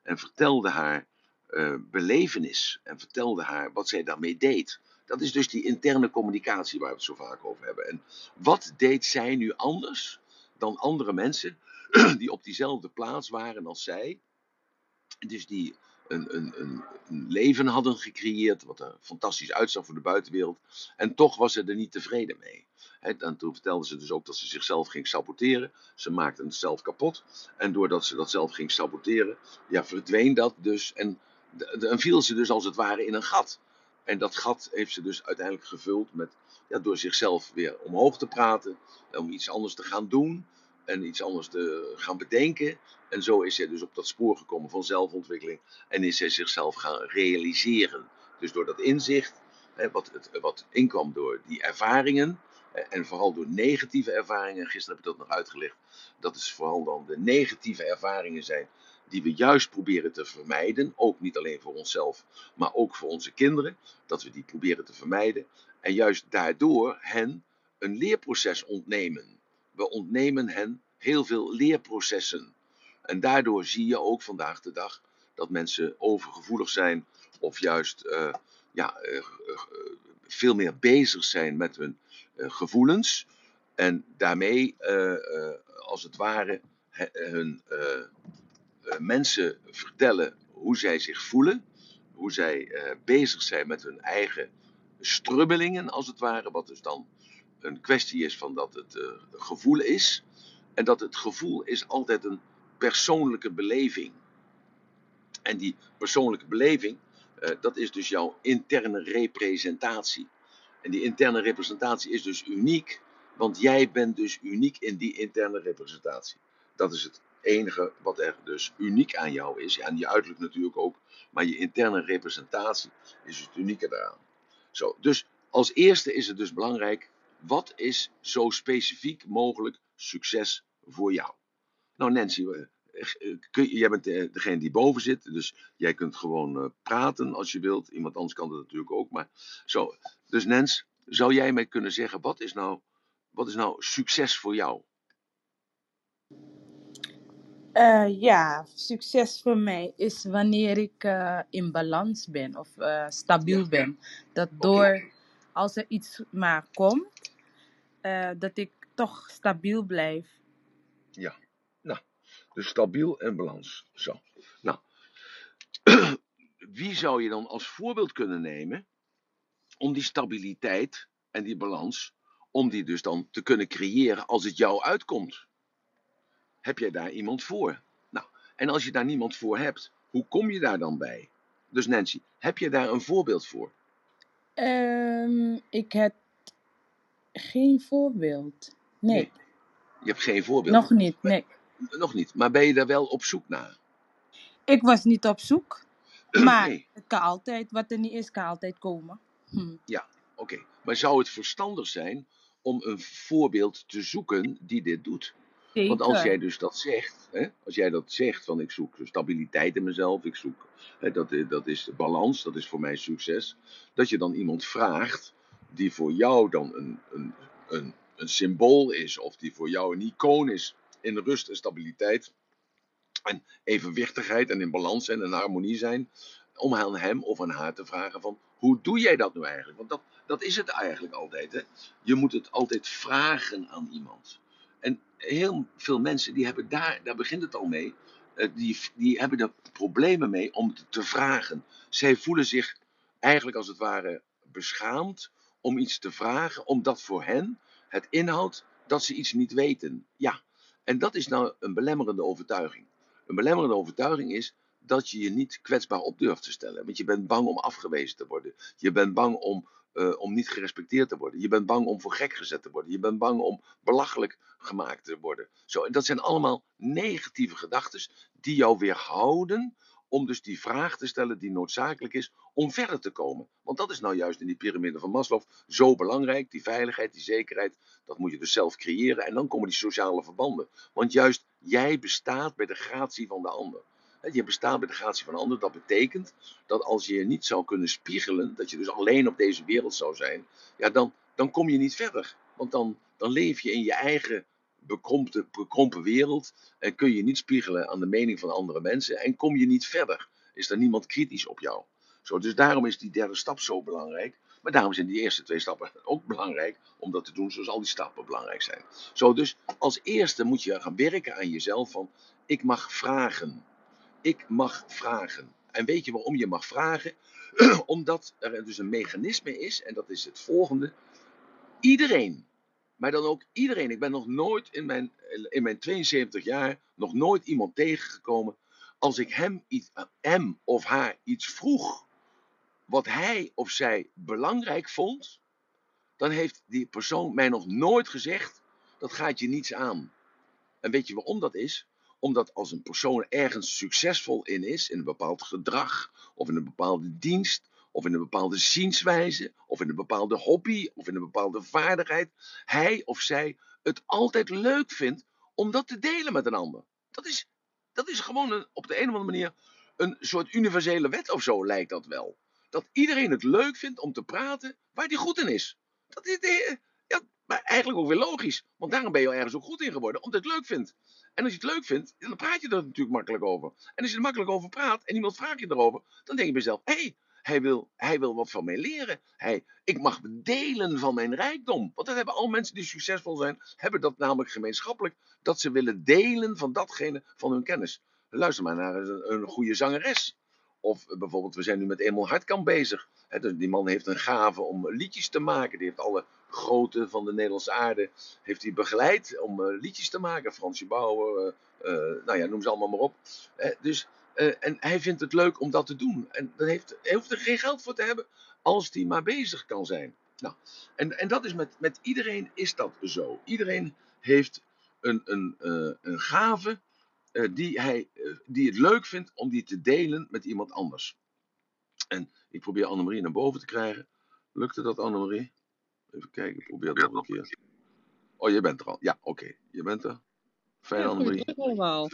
En vertelde haar uh, belevenis en vertelde haar wat zij daarmee deed. Dat is dus die interne communicatie waar we het zo vaak over hebben. En wat deed zij nu anders dan andere mensen die op diezelfde plaats waren als zij? Dus die een, een, een, een, leven hadden gecreëerd wat er fantastisch uitzag voor de buitenwereld. En toch was ze er niet tevreden mee. en toen vertelde ze dus ook dat ze zichzelf ging saboteren. Ze maakte het zelf kapot. En doordat ze dat zelf ging saboteren, ja, verdween dat dus. En en viel ze dus als het ware in een gat. En dat gat heeft ze dus uiteindelijk gevuld met, ja, door zichzelf weer omhoog te praten, om iets anders te gaan doen en iets anders te gaan bedenken. En zo is zij dus op dat spoor gekomen van zelfontwikkeling en is zij zichzelf gaan realiseren. Dus door dat inzicht, wat, het, wat inkwam door die ervaringen, en vooral door negatieve ervaringen, gisteren heb ik dat nog uitgelegd, dat is vooral dan de negatieve ervaringen zijn die we juist proberen te vermijden. Ook niet alleen voor onszelf, maar ook voor onze kinderen. Dat we die proberen te vermijden. En juist daardoor hen een leerproces ontnemen. We ontnemen hen heel veel leerprocessen. En daardoor zie je ook vandaag de dag dat mensen overgevoelig zijn of juist uh, ja, uh, uh, veel meer bezig zijn met hun gevoelens. En daarmee, als het ware, hun mensen vertellen hoe zij zich voelen, hoe zij uh, bezig zijn met hun eigen strubbelingen, als het ware, wat dus dan een kwestie is van dat het uh, gevoel is. En dat het gevoel is altijd een persoonlijke beleving. En die persoonlijke beleving, dat is dus jouw interne representatie. En die interne representatie is dus uniek, want jij bent dus uniek in die interne representatie. Dat is het enige wat er dus uniek aan jou is. Ja, en je uiterlijk natuurlijk ook. Maar je interne representatie is het unieke daaraan. Zo, dus als eerste is het dus belangrijk. Wat is zo specifiek mogelijk succes voor jou? Nou, Nancy, eh, eh, jij bent degene die boven zit. Dus jij kunt gewoon eh, praten als je wilt. Iemand anders kan dat natuurlijk ook. Maar zo. Dus Nens, zou jij mij kunnen zeggen, wat is nou, wat is nou succes voor jou? Uh, ja, succes voor mij is wanneer ik uh, in balans ben of uh, stabiel ben. Dat door als er iets maar komt, dat ik toch stabiel blijf. Ja, nou, dus stabiel en balans. Zo. Nou, wie zou je dan als voorbeeld kunnen nemen om die stabiliteit en die balans, om die dus dan te kunnen creëren als het jou uitkomt? Heb jij daar iemand voor? Nou, en als je daar niemand voor hebt, hoe kom je daar dan bij? Dus Nancy, heb je daar een voorbeeld voor? Um, ik heb geen voorbeeld. Nee. Je hebt geen voorbeeld? Nog niet, nee. nog niet, maar ben je daar wel op zoek naar? Ik was niet op zoek. Maar het kan altijd, wat er niet is, kan altijd komen. Hm. Ja, oké. Maar zou het verstandig zijn om een voorbeeld te zoeken die dit doet? Zeker. Want als jij dus dat zegt, hè, als jij dat zegt van ik zoek stabiliteit in mezelf, ik zoek, hè, dat, dat is de balans, dat is voor mij succes, dat je dan iemand vraagt die voor jou dan een, een, een, een symbool is, of die voor jou een icoon is in rust en stabiliteit, en evenwichtigheid en in balans en in harmonie zijn, om aan hem of aan haar te vragen van hoe doe jij dat nu eigenlijk? Want dat, dat is het eigenlijk altijd. Hè? Je moet het altijd vragen aan iemand. En heel veel mensen die hebben daar, daar begint het al mee, eh, die, die hebben er problemen mee om te, te vragen. Zij voelen zich eigenlijk als het ware beschaamd om iets te vragen, omdat voor hen het inhoudt dat ze iets niet weten. Ja, en dat is nou een belemmerende overtuiging. Een belemmerende overtuiging is dat je je niet kwetsbaar op durft te stellen. Want je bent bang om afgewezen te worden. Je bent bang om, uh, om niet gerespecteerd te worden. Je bent bang om voor gek gezet te worden. Je bent bang om belachelijk gemaakt te worden. Zo, en dat zijn allemaal negatieve gedachten die jou weerhouden om dus die vraag te stellen die noodzakelijk is om verder te komen. Want dat is nou juist in die piramide van Maslow zo belangrijk. Die veiligheid, die zekerheid, dat moet je dus zelf creëren. En dan komen die sociale verbanden. Want juist jij bestaat bij de gratie van de ander. Je bestaat bij de gratie van de ander. Dat betekent dat als je je niet zou kunnen spiegelen, dat je dus alleen op deze wereld zou zijn, ja, dan, dan kom je niet verder. Want dan, dan leef je in je eigen bekrompen, bekrompen wereld en kun je niet spiegelen aan de mening van andere mensen en kom je niet verder. Is er niemand kritisch op jou? Zo, dus daarom is die derde stap zo belangrijk. Maar daarom zijn die eerste twee stappen ook belangrijk om dat te doen zoals al die stappen belangrijk zijn. Zo, dus als eerste moet je gaan werken aan jezelf van ik mag vragen. Ik mag vragen. En weet je waarom je mag vragen? Omdat er dus een mechanisme is, en dat is het volgende. Iedereen maar dan ook iedereen. Ik ben nog nooit in mijn, in mijn 72 jaar nog nooit iemand tegengekomen. Als ik hem, iets, hem of haar iets vroeg wat hij of zij belangrijk vond, dan heeft die persoon mij nog nooit gezegd: dat gaat je niets aan. En weet je waarom dat is? Omdat als een persoon ergens succesvol in is, in een bepaald gedrag of in een bepaalde dienst of in een bepaalde zienswijze, of in een bepaalde hobby, of in een bepaalde vaardigheid, hij of zij het altijd leuk vindt om dat te delen met een ander. Dat is, dat is gewoon op de een of andere manier een soort universele wet of zo lijkt dat wel. Dat iedereen het leuk vindt om te praten waar hij goed in is. Dat is ja, maar eigenlijk ook weer logisch. Want daarom ben je ergens ook goed in geworden, omdat je het leuk vindt. En als je het leuk vindt, dan praat je er natuurlijk makkelijk over. En als je er makkelijk over praat en iemand vraagt je erover, dan denk je bij jezelf: hé, hey, hij wil, hij wil wat van mij leren. Hij, ik mag delen van mijn rijkdom. Want dat hebben al mensen die succesvol zijn, hebben dat namelijk gemeenschappelijk. Dat ze willen delen van datgene van hun kennis. Luister maar naar een, een goede zangeres. Of bijvoorbeeld, we zijn nu met Emil Hartkamp bezig. Dus die man heeft een gave om liedjes te maken. Die heeft alle grote van de Nederlandse aarde heeft hij begeleid om eh, liedjes te maken. Fransje Bauer, uh, nou ja, noem ze allemaal maar op. dus en hij vindt het leuk om dat te doen. En dan heeft, hij hoeft er geen geld voor te hebben als hij maar bezig kan zijn. Nou, en, en dat is met, met iedereen is dat zo. Iedereen heeft een, een, een gave die, hij, die het leuk vindt om die te delen met iemand anders. En ik probeer Annemarie naar boven te krijgen. Lukte dat, Annemarie? Even kijken, ik probeer dat nog een keer. Oh, je bent er al. Ja, oké. Okay. Je bent er. Fijn, ja, Annemarie. allemaal.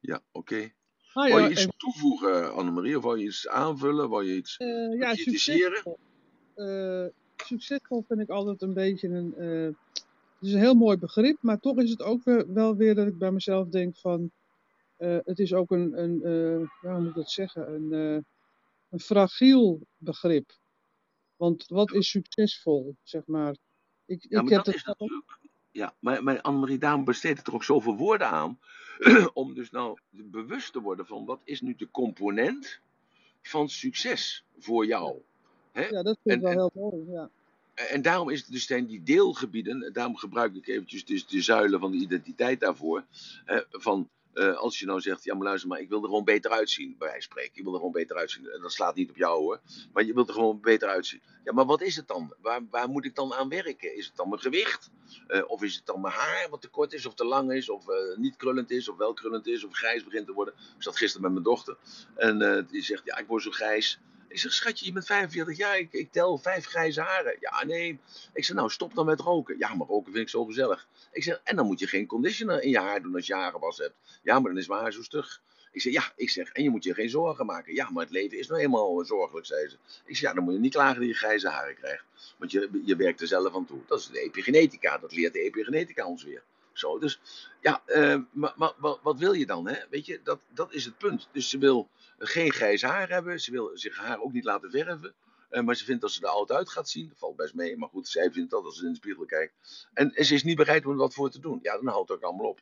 Ja, oké. Okay. Ah, ja, je iets en... toevoegen, Annemarie? Of wil je iets aanvullen? Wil je iets uh, ja, succesvol, uh, succesvol vind ik altijd een beetje een... Uh, het is een heel mooi begrip, maar toch is het ook weer, wel weer dat ik bij mezelf denk van... het is ook een, een ja, hoe moet ik dat zeggen, een, een fragiel begrip. Want wat is succesvol, zeg maar? Ik, ja, ik heb dat ja, maar, maar Annemarie, daarom besteedt het er ook zoveel woorden aan. om dus nou bewust te worden van wat is nu de component van succes voor jou. Hè? Ja, dat vind ik wel heel mooi. Ja. En daarom is het dus zijn die deelgebieden, daarom gebruik ik eventjes dus de zuilen van de identiteit daarvoor. van uh, als je nou zegt, ja maar luister maar, ik wil er gewoon beter uitzien, bij spreken. Je wil er gewoon beter uitzien. En dat slaat niet op jou hoor. Maar je wilt er gewoon beter uitzien. Ja, maar wat is het dan? Waar, waar moet ik dan aan werken? Is het dan mijn gewicht? Of is het dan mijn haar wat te kort is, of te lang is, of niet krullend is, of wel krullend is, of grijs begint te worden? Ik zat gisteren met mijn dochter. En die zegt, ja, ik word zo grijs. Ik zeg, schatje, je bent 45 jaar, ik, ik, tel vijf grijze haren. Ja, nee. Ik zeg, nou, stop dan met roken. Ja, maar roken vind ik zo gezellig. Ik zeg, en dan moet je geen conditioner in je haar doen als je haren was hebt. Ja, maar dan is mijn haar zo stug. Ik zeg, ja, ik zeg, en je moet je geen zorgen maken. Ja, maar het leven is nou eenmaal zorgelijk, zei ze. Ik zeg, ja, dan moet je niet klagen dat je grijze haren krijgt. Want je, je werkt er zelf aan toe. Dat is de epigenetica, dat leert de epigenetica ons weer. Zo, dus ja, uh, maar, wat wil je dan, hè? Weet je, dat, dat is het punt. Dus ze wil geen grijs haar hebben. Ze wil zich haar ook niet laten verven. Uh, maar ze vindt dat ze er oud uit gaat zien. Dat valt best mee. Maar goed, zij vindt dat als ze in de spiegel kijkt. En, en ze is niet bereid om er wat voor te doen. Ja, dan houdt het ook allemaal op.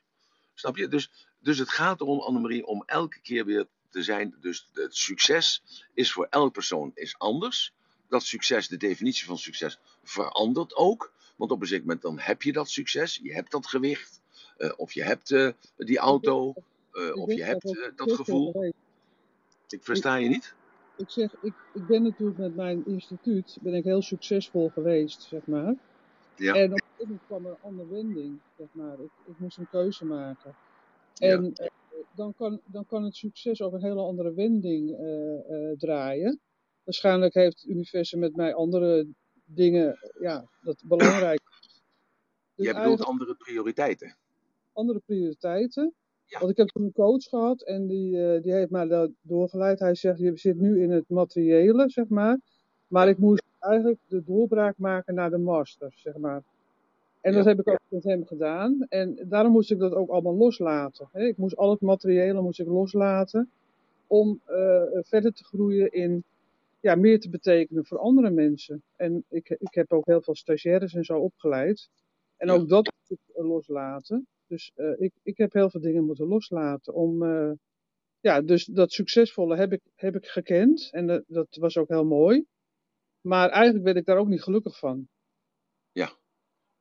Snap je? Dus, dus het gaat erom, Annemarie, om elke keer weer te zijn. Dus het succes is voor elke persoon is anders. Dat succes, de definitie van succes, verandert ook. Want op een zeker moment dan heb je dat succes. Je hebt dat gewicht. Uh, of je hebt uh, die auto. of je hebt dat gevoel. Ik versta je niet. Ik zeg, ik, ik ben natuurlijk met mijn instituut ben ik heel succesvol geweest, zeg maar. Ja. En op een gegeven moment kwam er een andere wending, zeg maar. Ik, ik moest een keuze maken. En ja. eh, dan, kan, dan kan het succes op een hele andere wending draaien. Waarschijnlijk heeft het universum met mij andere dingen, ja, dat belangrijk Dus Jij bedoelt andere prioriteiten? Andere prioriteiten. Want ik heb een coach gehad en die, uh, die heeft mij doorgeleid. Hij zegt, je zit nu in het materiële, zeg maar. Maar ik moest eigenlijk de doorbraak maken naar de master, zeg maar. En ja. dat heb ik ook met hem gedaan. En daarom moest ik dat ook allemaal loslaten. Hè. Ik moest al het materiële moest ik loslaten. Om uh, verder te groeien in ja, meer te betekenen voor andere mensen. En ik, ik heb ook heel veel stagiaires en zo opgeleid. En ook dat moest ik loslaten. Dus uh, ik, ik heb heel veel dingen moeten loslaten om. Uh, ja, dus dat succesvolle heb ik, heb ik gekend en dat, dat was ook heel mooi. Maar eigenlijk werd ik daar ook niet gelukkig van. Ja,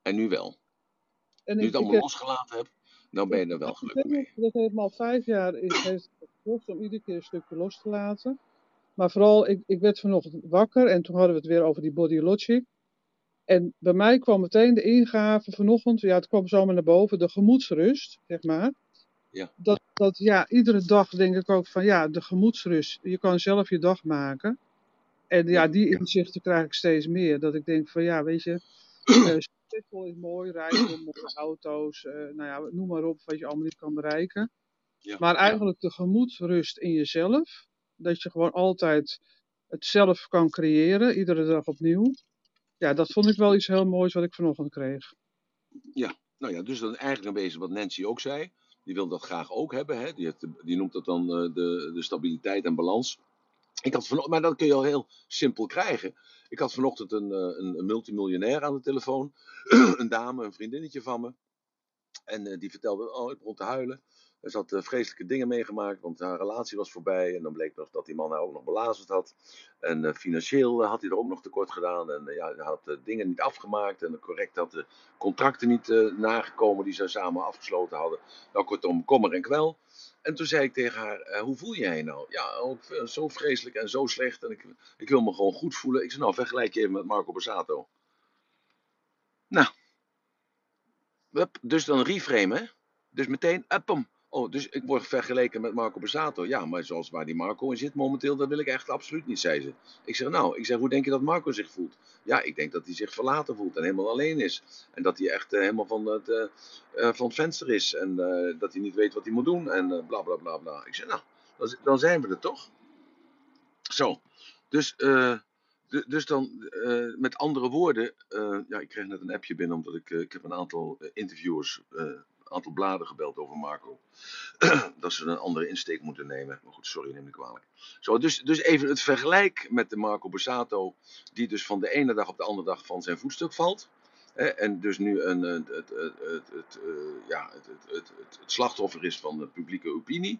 en nu wel. En nu je het allemaal heb, losgelaten hebt, dan ben je er wel gelukkig mee. Dat heeft me al vijf jaar is, heeft gekost om iedere keer een stukje los te laten. Maar vooral, ik, ik werd vanochtend wakker en toen hadden we het weer over die body logic. En bij mij kwam meteen de ingave vanochtend, ja, het kwam zomaar naar boven, de gemoedsrust, zeg maar. Ja. Dat, dat, ja, iedere dag denk ik ook van, ja, de gemoedsrust. Je kan zelf je dag maken. En ja, die inzichten krijg ik steeds meer. Dat ik denk van, ja, weet je, uh, is mooi, rijkdom, mooie auto's, uh, nou ja, noem maar op, wat je allemaal niet kan bereiken. Ja. Maar eigenlijk de gemoedsrust in jezelf, dat je gewoon altijd het zelf kan creëren, iedere dag opnieuw ja, dat vond ik wel iets heel moois wat ik vanochtend kreeg. Ja, nou ja, dus dan eigenlijk een beetje wat Nancy ook zei. Die wil dat graag ook hebben. Hè? Die, die noemt dat dan uh, de, de stabiliteit en balans. Ik had vanochtend, maar dat kun je al heel simpel krijgen. Ik had vanochtend een, een, een multimiljonair aan de telefoon. een dame, een vriendinnetje van me. En uh, die vertelde, oh, ik begon te huilen. Ze had uh, vreselijke dingen meegemaakt, want haar relatie was voorbij. En dan bleek nog dat die man haar ook nog belazerd had. En uh, financieel uh, had hij er ook nog tekort gedaan. En ja, hij had dingen niet afgemaakt. En correct had de contracten niet nagekomen die ze samen afgesloten hadden. Nou, kortom, kommer en kwel. En toen zei ik tegen haar, hoe voel jij je nou? Ja, ook zo vreselijk en zo slecht. En ik, ik wil me gewoon goed voelen. Ik zei, nou, vergelijk je even met Marco Borsato. Nou. Dus dan reframe? Dus meteen, up Oh, dus ik word vergeleken met Marco Besato. Ja, maar zoals waar die Marco in zit momenteel, dat wil ik echt absoluut niet, zei ze. Ik zeg, nou, ik zeg, hoe denk je dat Marco zich voelt? Ja, ik denk dat hij zich verlaten voelt en helemaal alleen is. En dat hij echt uh, helemaal van het, uh, uh, van het venster is. En dat hij niet weet wat hij moet doen. En bla bla bla bla. Ik zeg, nou, dan, dan zijn we er toch? Zo. Dus, dus dan, met andere woorden, ja, ik kreeg net een appje binnen omdat ik, ik heb een aantal interviewers aantal bladen gebeld over Marco. dat ze een andere insteek moeten nemen. Maar goed, sorry, neem me kwalijk. Zo, dus, dus even het vergelijk met de Marco Borsato, die dus van de ene dag op de andere dag van zijn voetstuk valt. Hè, en dus nu een, het, het, slachtoffer is van de publieke opinie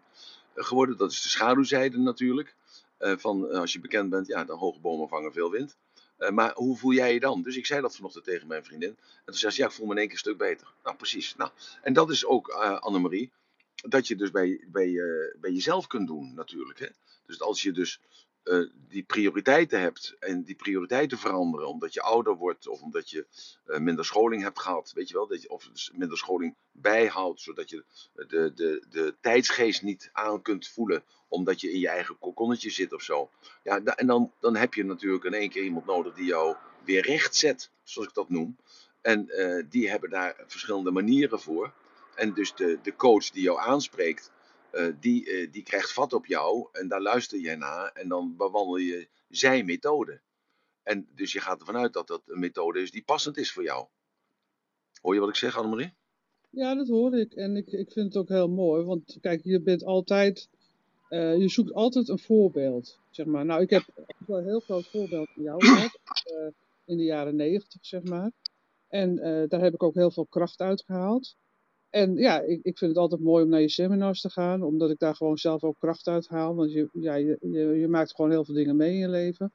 uh, geworden. Dat is de schaduwzijde natuurlijk. Uh, van als je bekend bent, ja, de hoge bomen vangen veel wind. Uh, maar hoe voel jij je dan? Dus ik zei dat vanochtend tegen mijn vriendin. En toen zei ze, ja, ik voel me in één keer een stuk beter. Nou, precies. Nou, en dat is ook uh, Annemarie. dat je dus bij, bij, bij jezelf kunt doen, natuurlijk. Hè? Dus als je dus uh, die prioriteiten hebt en die prioriteiten veranderen omdat je ouder wordt of omdat je uh, minder scholing hebt gehad, weet je wel, dat je, of minder scholing bijhoudt, zodat je de, de, de tijdsgeest niet aan kunt voelen omdat je in je eigen kokonnetje zit of zo. Ja, en dan, dan heb je natuurlijk in één keer iemand nodig die jou weer recht zet, zoals ik dat noem. En die hebben daar verschillende manieren voor. En dus de, de coach die jou aanspreekt, die, uh, die krijgt vat op jou en daar luister je naar en dan bewandel je zijn methode. En dus je gaat ervan uit dat dat een methode is die passend is voor jou. Hoor je wat ik zeg, Annemarie? Ja, dat hoor ik. En ik, ik vind het ook heel mooi. Want kijk, je bent altijd. Uh, je zoekt altijd een voorbeeld. Zeg maar. Nou, ik heb wel een heel groot voorbeeld van jou gehad. in de jaren negentig, zeg maar. En daar heb ik ook heel veel kracht uit gehaald. En ja, ik, ik vind het altijd mooi om naar je seminars te gaan, omdat ik daar gewoon zelf ook kracht uit haal. Want je, ja, je, je, je maakt gewoon heel veel dingen mee in je leven.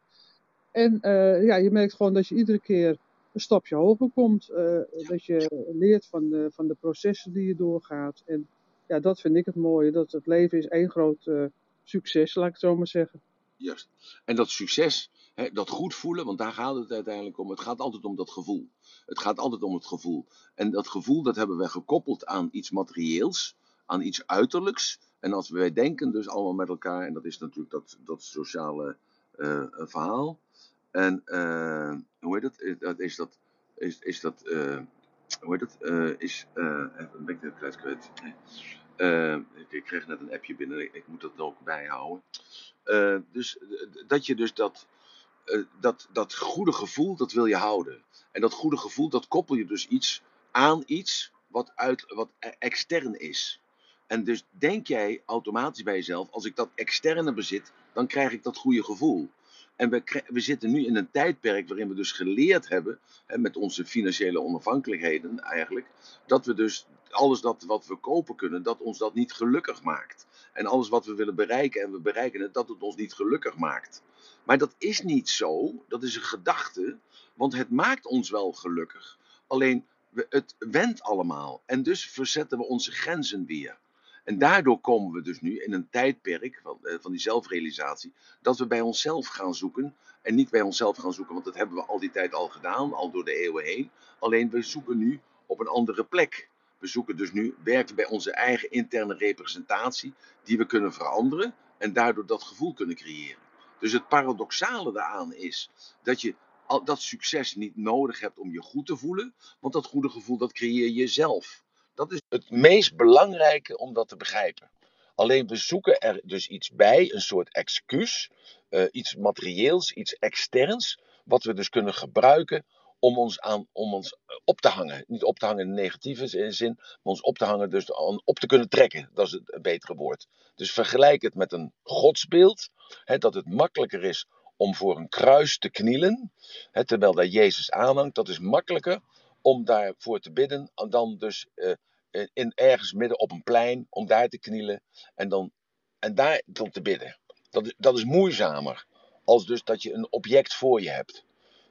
En uh, ja, je merkt gewoon dat je iedere keer een stapje hoger komt. Uh, dat je leert van de, van de processen die je doorgaat. En ja, dat vind ik het mooie. Dat het leven is één groot uh, succes, laat ik het zo maar zeggen. Juist. En dat succes, dat goed voelen, want daar gaat het uiteindelijk om. Het gaat altijd om dat gevoel. Het gaat altijd om het gevoel. En dat gevoel, dat hebben wij gekoppeld aan iets materieels, aan iets uiterlijks. En als wij denken dus allemaal met elkaar, en dat is natuurlijk dat, dat sociale uh, verhaal. En uh, hoe heet dat? Dat is dat, is, is dat, hoe heet dat? is, ben ik het kwijt kwijt. ik, ik kreeg net een appje binnen, ik, ik moet dat ook bijhouden. dus dat je dus dat, dat, dat goede gevoel, dat wil je houden. En dat goede gevoel, dat koppel je dus iets aan iets wat, uit, wat e-, extern is. En dus denk jij automatisch bij jezelf, als ik dat externe bezit, dan krijg ik dat goede gevoel. En we, we zitten nu in een tijdperk waarin we dus geleerd hebben, hè, met onze financiële onafhankelijkheden eigenlijk, dat we dus alles dat wat we kopen kunnen, dat ons dat niet gelukkig maakt. En alles wat we willen bereiken en we bereiken het, dat het ons niet gelukkig maakt. Maar dat is niet zo, dat is een gedachte, want het maakt ons wel gelukkig. Alleen het wendt allemaal en dus verzetten we onze grenzen weer. En daardoor komen we dus nu in een tijdperk van, eh, van die zelfrealisatie, dat we bij onszelf gaan zoeken. En niet bij onszelf gaan zoeken, want dat hebben we al die tijd al gedaan, al door de eeuwen heen. Alleen we zoeken nu op een andere plek. We zoeken dus nu werken bij onze eigen interne representatie, die we kunnen veranderen en daardoor dat gevoel kunnen creëren. Dus het paradoxale daaraan is dat je dat succes niet nodig hebt om je goed te voelen, want dat goede gevoel dat creëer je zelf. Dat is het meest belangrijke om dat te begrijpen. Alleen we zoeken er dus iets bij, een soort excuus, uh, iets materieels, iets externs, wat we dus kunnen gebruiken om ons, aan, om ons op te hangen. Niet op te hangen in negatieve zin, maar ons op te hangen, dus op te kunnen trekken. Dat is het betere woord. Dus vergelijk het met een godsbeeld, hè, dat het makkelijker is om voor een kruis te knielen, hè, terwijl daar Jezus aanhangt. Dat is makkelijker om daarvoor te bidden, dan dus uh, in, ergens midden op een plein, om daar te knielen en, dan, en daar dan te bidden. Dat, dat is moeizamer, als dus dat je een object voor je hebt.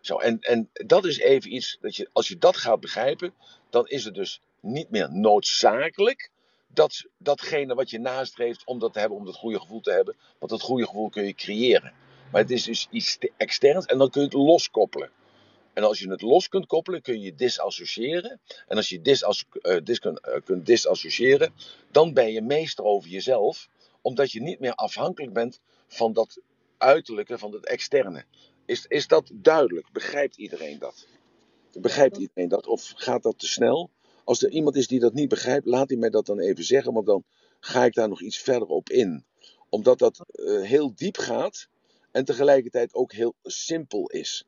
Zo, en, en dat is even iets, dat je, als je dat gaat begrijpen, dan is het dus niet meer noodzakelijk dat, datgene wat je nastreeft om dat te hebben, om dat goede gevoel te hebben. Want dat goede gevoel kun je creëren. Maar het is dus iets externs en dan kun je het loskoppelen. En als je het los kunt koppelen, kun je disassociëren. En als je uh, dis uh, kunt disassociëren, dan ben je meester over jezelf. Omdat je niet meer afhankelijk bent van dat uiterlijke, van het externe. Is, is dat duidelijk? Begrijpt iedereen dat? Begrijpt iedereen dat? Of gaat dat te snel? Als er iemand is die dat niet begrijpt, laat hij mij dat dan even zeggen. Want dan ga ik daar nog iets verder op in. Omdat dat uh, heel diep gaat en tegelijkertijd ook heel simpel is.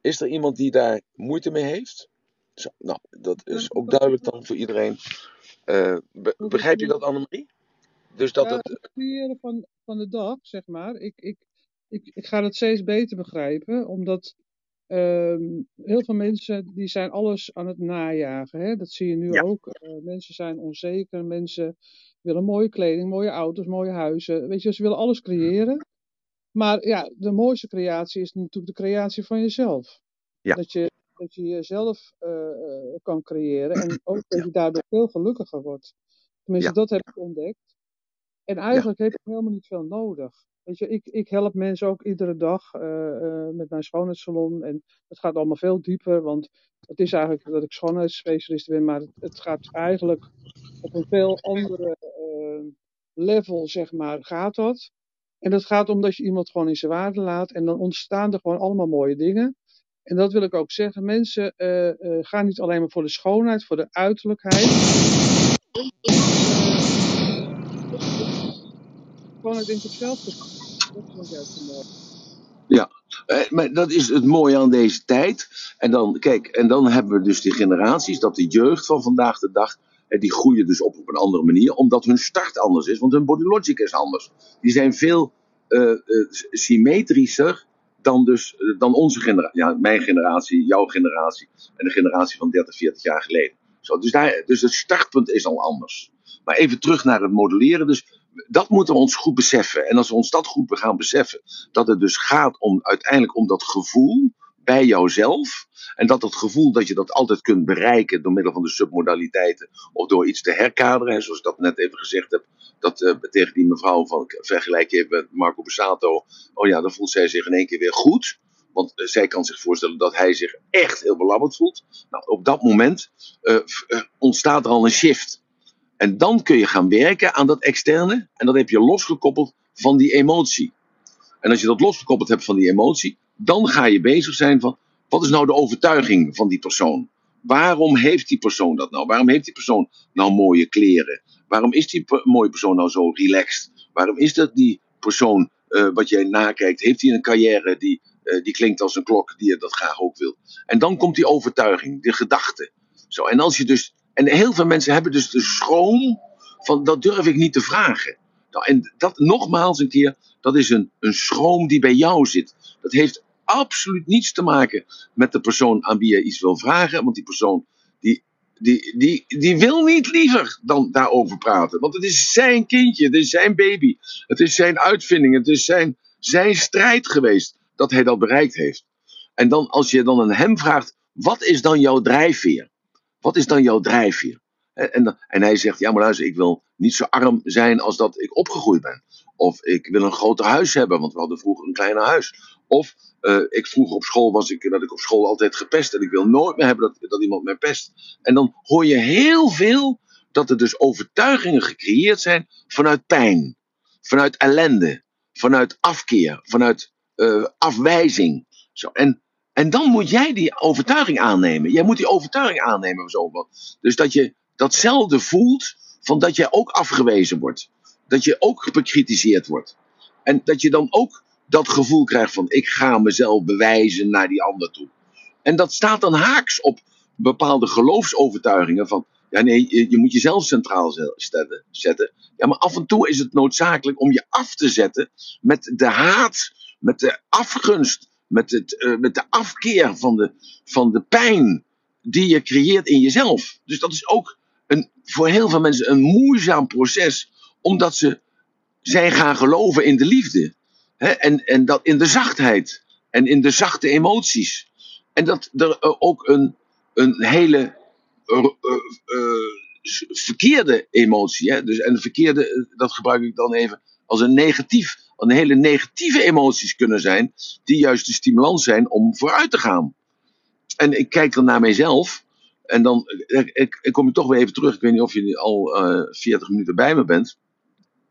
Is er iemand die daar moeite mee heeft? Zo, nou, dat is ook duidelijk dan voor iedereen. Uh, be begrijpt u dat, Annemarie? Dus dat ja, het creëren van, van de dag, zeg maar. Ik, ik, ik, ik ga dat steeds beter begrijpen, omdat um, heel veel mensen die zijn alles aan het najagen. Hè? Dat zie je nu ja. ook. Uh, mensen zijn onzeker, mensen willen mooie kleding, mooie auto's, mooie huizen. Weet je, ze willen alles creëren. Maar ja, de mooiste creatie is natuurlijk de creatie van jezelf. Ja. Dat, je, dat je jezelf uh, kan creëren en ook dat je daardoor veel gelukkiger wordt. Tenminste, dat heb ik ontdekt. En eigenlijk heb ik helemaal niet veel nodig. Weet je, ik, ik help mensen ook iedere dag uh, met mijn schoonheidssalon. En het gaat allemaal veel dieper, want het is eigenlijk dat ik schoonheidsspecialist ben, maar het, het gaat eigenlijk op een veel andere uh, level, zeg maar, gaat dat. En dat gaat om dat je iemand gewoon in zijn waarde laat en dan ontstaan er gewoon allemaal mooie dingen. En dat wil ik ook zeggen. Mensen gaan niet alleen maar voor de schoonheid, voor de uiterlijkheid. Gewoon, ik denk hetzelfde. Dat is ook mooi. Ja, eh, maar dat is het mooie aan deze tijd. En dan, kijk, en dan hebben we dus die generaties, dat de jeugd van vandaag de dag, die groeien dus op op een andere manier, omdat hun start anders is, want hun body logic is anders. Die zijn veel uh, symmetrischer dan, dus, dan onze generatie, ja, mijn generatie, jouw generatie en de generatie van 30, 40 jaar geleden. Zo, dus, daar, dus het startpunt is al anders. Maar even terug naar het modelleren. Dus dat moeten we ons goed beseffen. En als we ons dat goed gaan beseffen, dat het dus gaat om uiteindelijk om dat gevoel bij jouzelf. En dat het gevoel dat je dat altijd kunt bereiken door middel van de submodaliteiten of door iets te herkaderen. zoals ik dat net even gezegd heb, dat uh, tegen die mevrouw van vergelijk je met Marco Bussato. Oh ja, dan voelt zij zich in één keer weer goed. Want uh, zij kan zich voorstellen dat hij zich echt heel belabberd voelt. Nou, op dat moment uh, ontstaat er al een shift. En dan kun je gaan werken aan dat externe. En dat heb je losgekoppeld van die emotie. En als je dat losgekoppeld hebt van die emotie, dan ga je bezig zijn van wat is nou de overtuiging van die persoon? Waarom heeft die persoon dat nou? Waarom heeft die persoon nou mooie kleren? Waarom is die mooie persoon nou zo relaxed? Waarom is dat die persoon uh, wat jij nakijkt? Heeft hij een carrière die, uh, die klinkt als een klok, die je dat graag ook wil? En dan komt die overtuiging, de gedachte. Zo, en als je dus en heel veel mensen hebben dus de schroom van dat durf ik niet te vragen. Nou, en dat nogmaals een keer, dat is een, een schroom die bij jou zit. Dat heeft absoluut niets te maken met de persoon aan wie je iets wil vragen. Want die persoon die, die, die, die wil niet liever dan daarover praten. Want het is zijn kindje, het is zijn baby. Het is zijn uitvinding, het is zijn, zijn strijd geweest dat hij dat bereikt heeft. En dan als je dan aan hem vraagt, wat is dan jouw drijfveer? Wat is dan jouw drijfveer? En, en hij zegt, ja maar luister, ik wil niet zo arm zijn als dat ik opgegroeid ben. Of ik wil een groter huis hebben, want we hadden vroeger een kleiner huis. Of uh, ik vroeger op school was ik, dat ik op school altijd gepest en ik wil nooit meer hebben dat, dat iemand mij pest. En dan hoor je heel veel dat er dus overtuigingen gecreëerd zijn vanuit pijn, vanuit ellende, vanuit afkeer, vanuit uh, afwijzing. Zo. En en dan moet jij die overtuiging aannemen. Jij moet die overtuiging aannemen. Dus dat je datzelfde voelt van dat jij ook afgewezen wordt. Dat je ook bekritiseerd wordt. En dat je dan ook dat gevoel krijgt van ik ga mezelf bewijzen naar die ander toe. En dat staat dan haaks op bepaalde geloofsovertuigingen van ja nee, je moet jezelf centraal zetten. Ja, maar af en toe is het noodzakelijk om je af te zetten met de haat, met de afgunst, met, het, uh, met de afkeer van de, van de pijn die je creëert in jezelf. Dus dat is ook een, voor heel veel mensen een moeizaam proces, omdat ze zijn gaan geloven in de liefde. Hè? En, en dat in de zachtheid en in de zachte emoties. En dat er ook een, een hele uh, verkeerde emotie, hè? Dus, en de verkeerde, dat gebruik ik dan even als een negatief een hele negatieve emoties kunnen zijn, die juist de stimulans zijn om vooruit te gaan. En ik kijk dan naar mijzelf, en dan ik, ik, kom je toch weer even terug. Ik weet niet of je al uh, eh, 40 minuten bij me bent.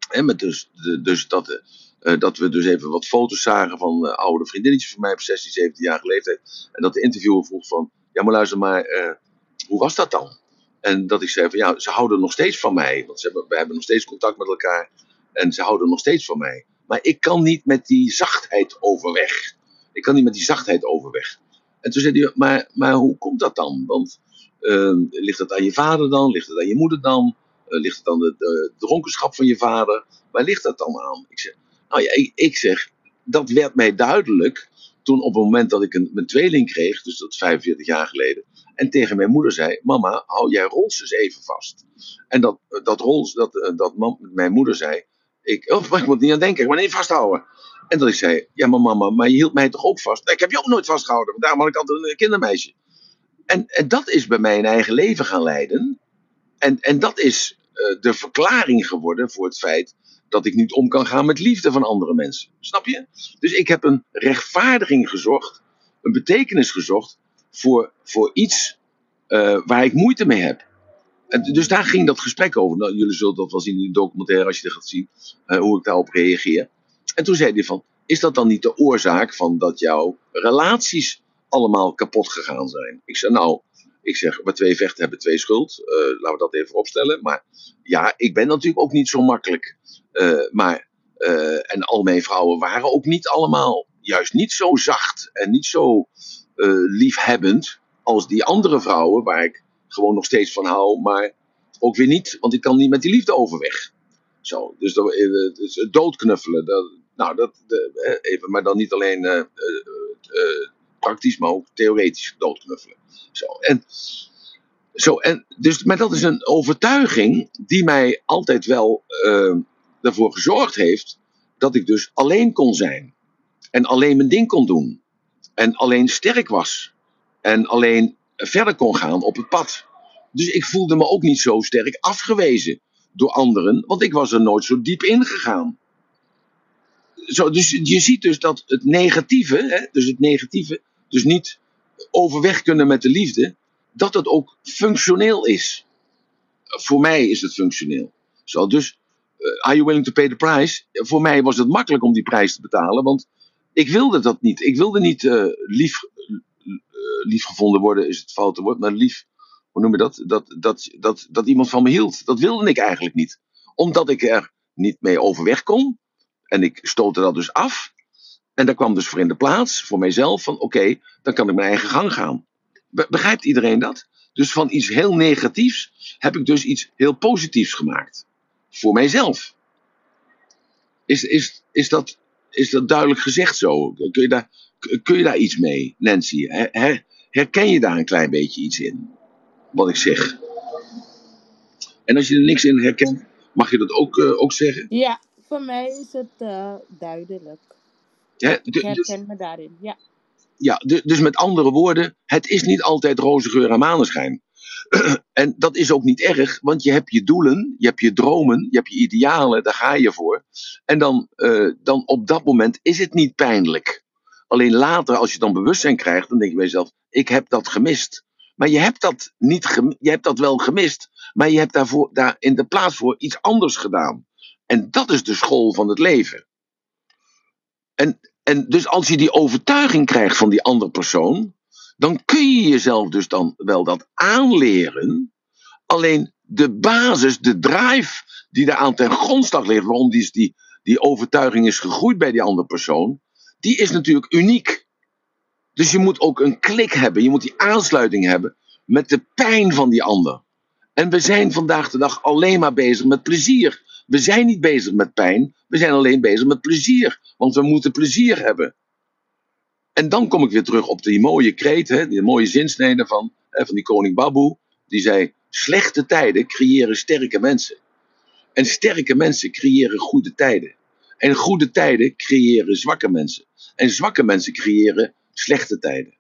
En met dus, de, dus dat, uh, dat we dus even wat foto's zagen van oude vriendinnetjes van mij op 16, 17 jaar leeftijd. En dat de interviewer vroeg van, ja maar luister maar, hoe was dat dan? En dat ik zei van, ja, ze houden nog steeds van mij. Want hebben, we hebben nog steeds contact met elkaar. En ze houden nog steeds van mij. Maar ik kan niet met die zachtheid overweg. Ik kan niet met die zachtheid overweg. En toen zei hij, maar, maar hoe komt dat dan? Want uh, ligt het aan je vader dan? Ligt het aan je moeder dan? Uh, ligt het aan de, dronkenschap van je vader? Waar ligt dat dan aan? Ik zeg, nou ja, ik, ik zeg, dat werd mij duidelijk toen op het moment dat ik een, mijn tweeling kreeg, dus dat is 45 jaar geleden, en tegen mijn moeder zei: Mama, hou jij Rols eens even vast. En dat, dat Rols, dat, dat mijn moeder zei: ik, oh, ik moet niet aan denken, ik moet niet vasthouden. En dat ik zei, ja maar mama, maar je hield mij toch ook vast? Ik heb je ook nooit vastgehouden, want daarom had ik altijd een kindermeisje. En, en dat is bij mij een eigen leven gaan leiden. En, en dat is de verklaring geworden voor het feit dat ik niet om kan gaan met liefde van andere mensen. Snap je? Dus ik heb een rechtvaardiging gezocht, een betekenis gezocht voor, voor iets uh, waar ik moeite mee heb. Dus daar ging dat gesprek over. Nou, jullie zullen dat wel zien in de documentaire als je dat gaat zien, uh, hoe ik daarop reageer. En toen zei hij van, is dat dan niet de oorzaak van dat jouw relaties allemaal kapot gegaan zijn? Ik zei, nou, ik zeg, maar twee vechten hebben twee schuld. Uh, laten we dat even opstellen. Maar ja, ik ben natuurlijk ook niet zo makkelijk. Uh, maar, en al mijn vrouwen waren ook niet allemaal, juist niet zo zacht en niet zo liefhebbend als die andere vrouwen, waar ik gewoon nog steeds van hou, maar ook weer niet, want ik kan niet met die liefde overweg. Zo, dus, dat, dus doodknuffelen, dat, nou, dat, even, maar dan niet alleen praktisch, maar ook theoretisch doodknuffelen. Zo, en, zo, en dus, maar dat is een overtuiging die mij altijd wel ervoor gezorgd heeft dat ik dus alleen kon zijn. En alleen mijn ding kon doen. En alleen sterk was. En alleen verder kon gaan op het pad. Dus ik voelde me ook niet zo sterk afgewezen door anderen, want ik was er nooit zo diep ingegaan. Zo, dus je ziet dus dat het negatieve, hè, dus het negatieve, dus niet overweg kunnen met de liefde, dat het ook functioneel is. Voor mij is het functioneel. Zo, dus, uh, are you willing to pay the price? Voor mij was het makkelijk om die prijs te betalen, want ik wilde dat niet. Ik wilde niet uh, lief, lief gevonden worden, is het foute woord, maar lief, hoe noem je dat? Dat, dat, dat? dat iemand van me hield. Dat wilde ik eigenlijk niet. Omdat ik er niet mee overweg kon. En ik stootte dat dus af. En daar kwam dus voor in de plaats, voor mijzelf, van oké, dan kan ik mijn eigen gang gaan. Begrijpt iedereen dat? Dus van iets heel negatiefs heb ik dus iets heel positiefs gemaakt. Voor mijzelf. Is, is, is, dat, is dat duidelijk gezegd zo? Kun je daar, kun je daar iets mee, Nancy? Her, herken je daar een klein beetje iets in? Wat ik zeg. En als je er niks in herkent, mag je dat ook, uh, ook zeggen? Ja, voor mij is het uh, duidelijk. Ik herken me daarin, ja. Ja, dus met andere woorden, het is niet altijd roze geur en maneschijn. en dat is ook niet erg, want je hebt je doelen, je hebt je dromen, je hebt je idealen, daar ga je voor. En dan, uh, dan op dat moment is het niet pijnlijk. Alleen later, als je dan bewustzijn krijgt, dan denk je bij jezelf: ik heb dat gemist. Maar je hebt dat, niet je hebt dat wel gemist, maar je hebt daarvoor, daar in de plaats voor iets anders gedaan. En dat is de school van het leven. En, en dus als je die overtuiging krijgt van die andere persoon, dan kun je jezelf dus dan wel dat aanleren. Alleen de basis, de drive die daar aan ten grondslag ligt, waarom die, die, die overtuiging is gegroeid bij die andere persoon, die is natuurlijk uniek. Dus je moet ook een klik hebben, je moet die aansluiting hebben met de pijn van die ander. En we zijn vandaag de dag alleen maar bezig met plezier. We zijn niet bezig met pijn, we zijn alleen bezig met plezier. Want we moeten plezier hebben. En dan kom ik weer terug op die mooie kreet, hè, die mooie zinsnede van, hè, van die koning Babu. Die zei: Slechte tijden creëren sterke mensen. En sterke mensen creëren goede tijden. En goede tijden creëren zwakke mensen. En zwakke mensen creëren slechte tijden.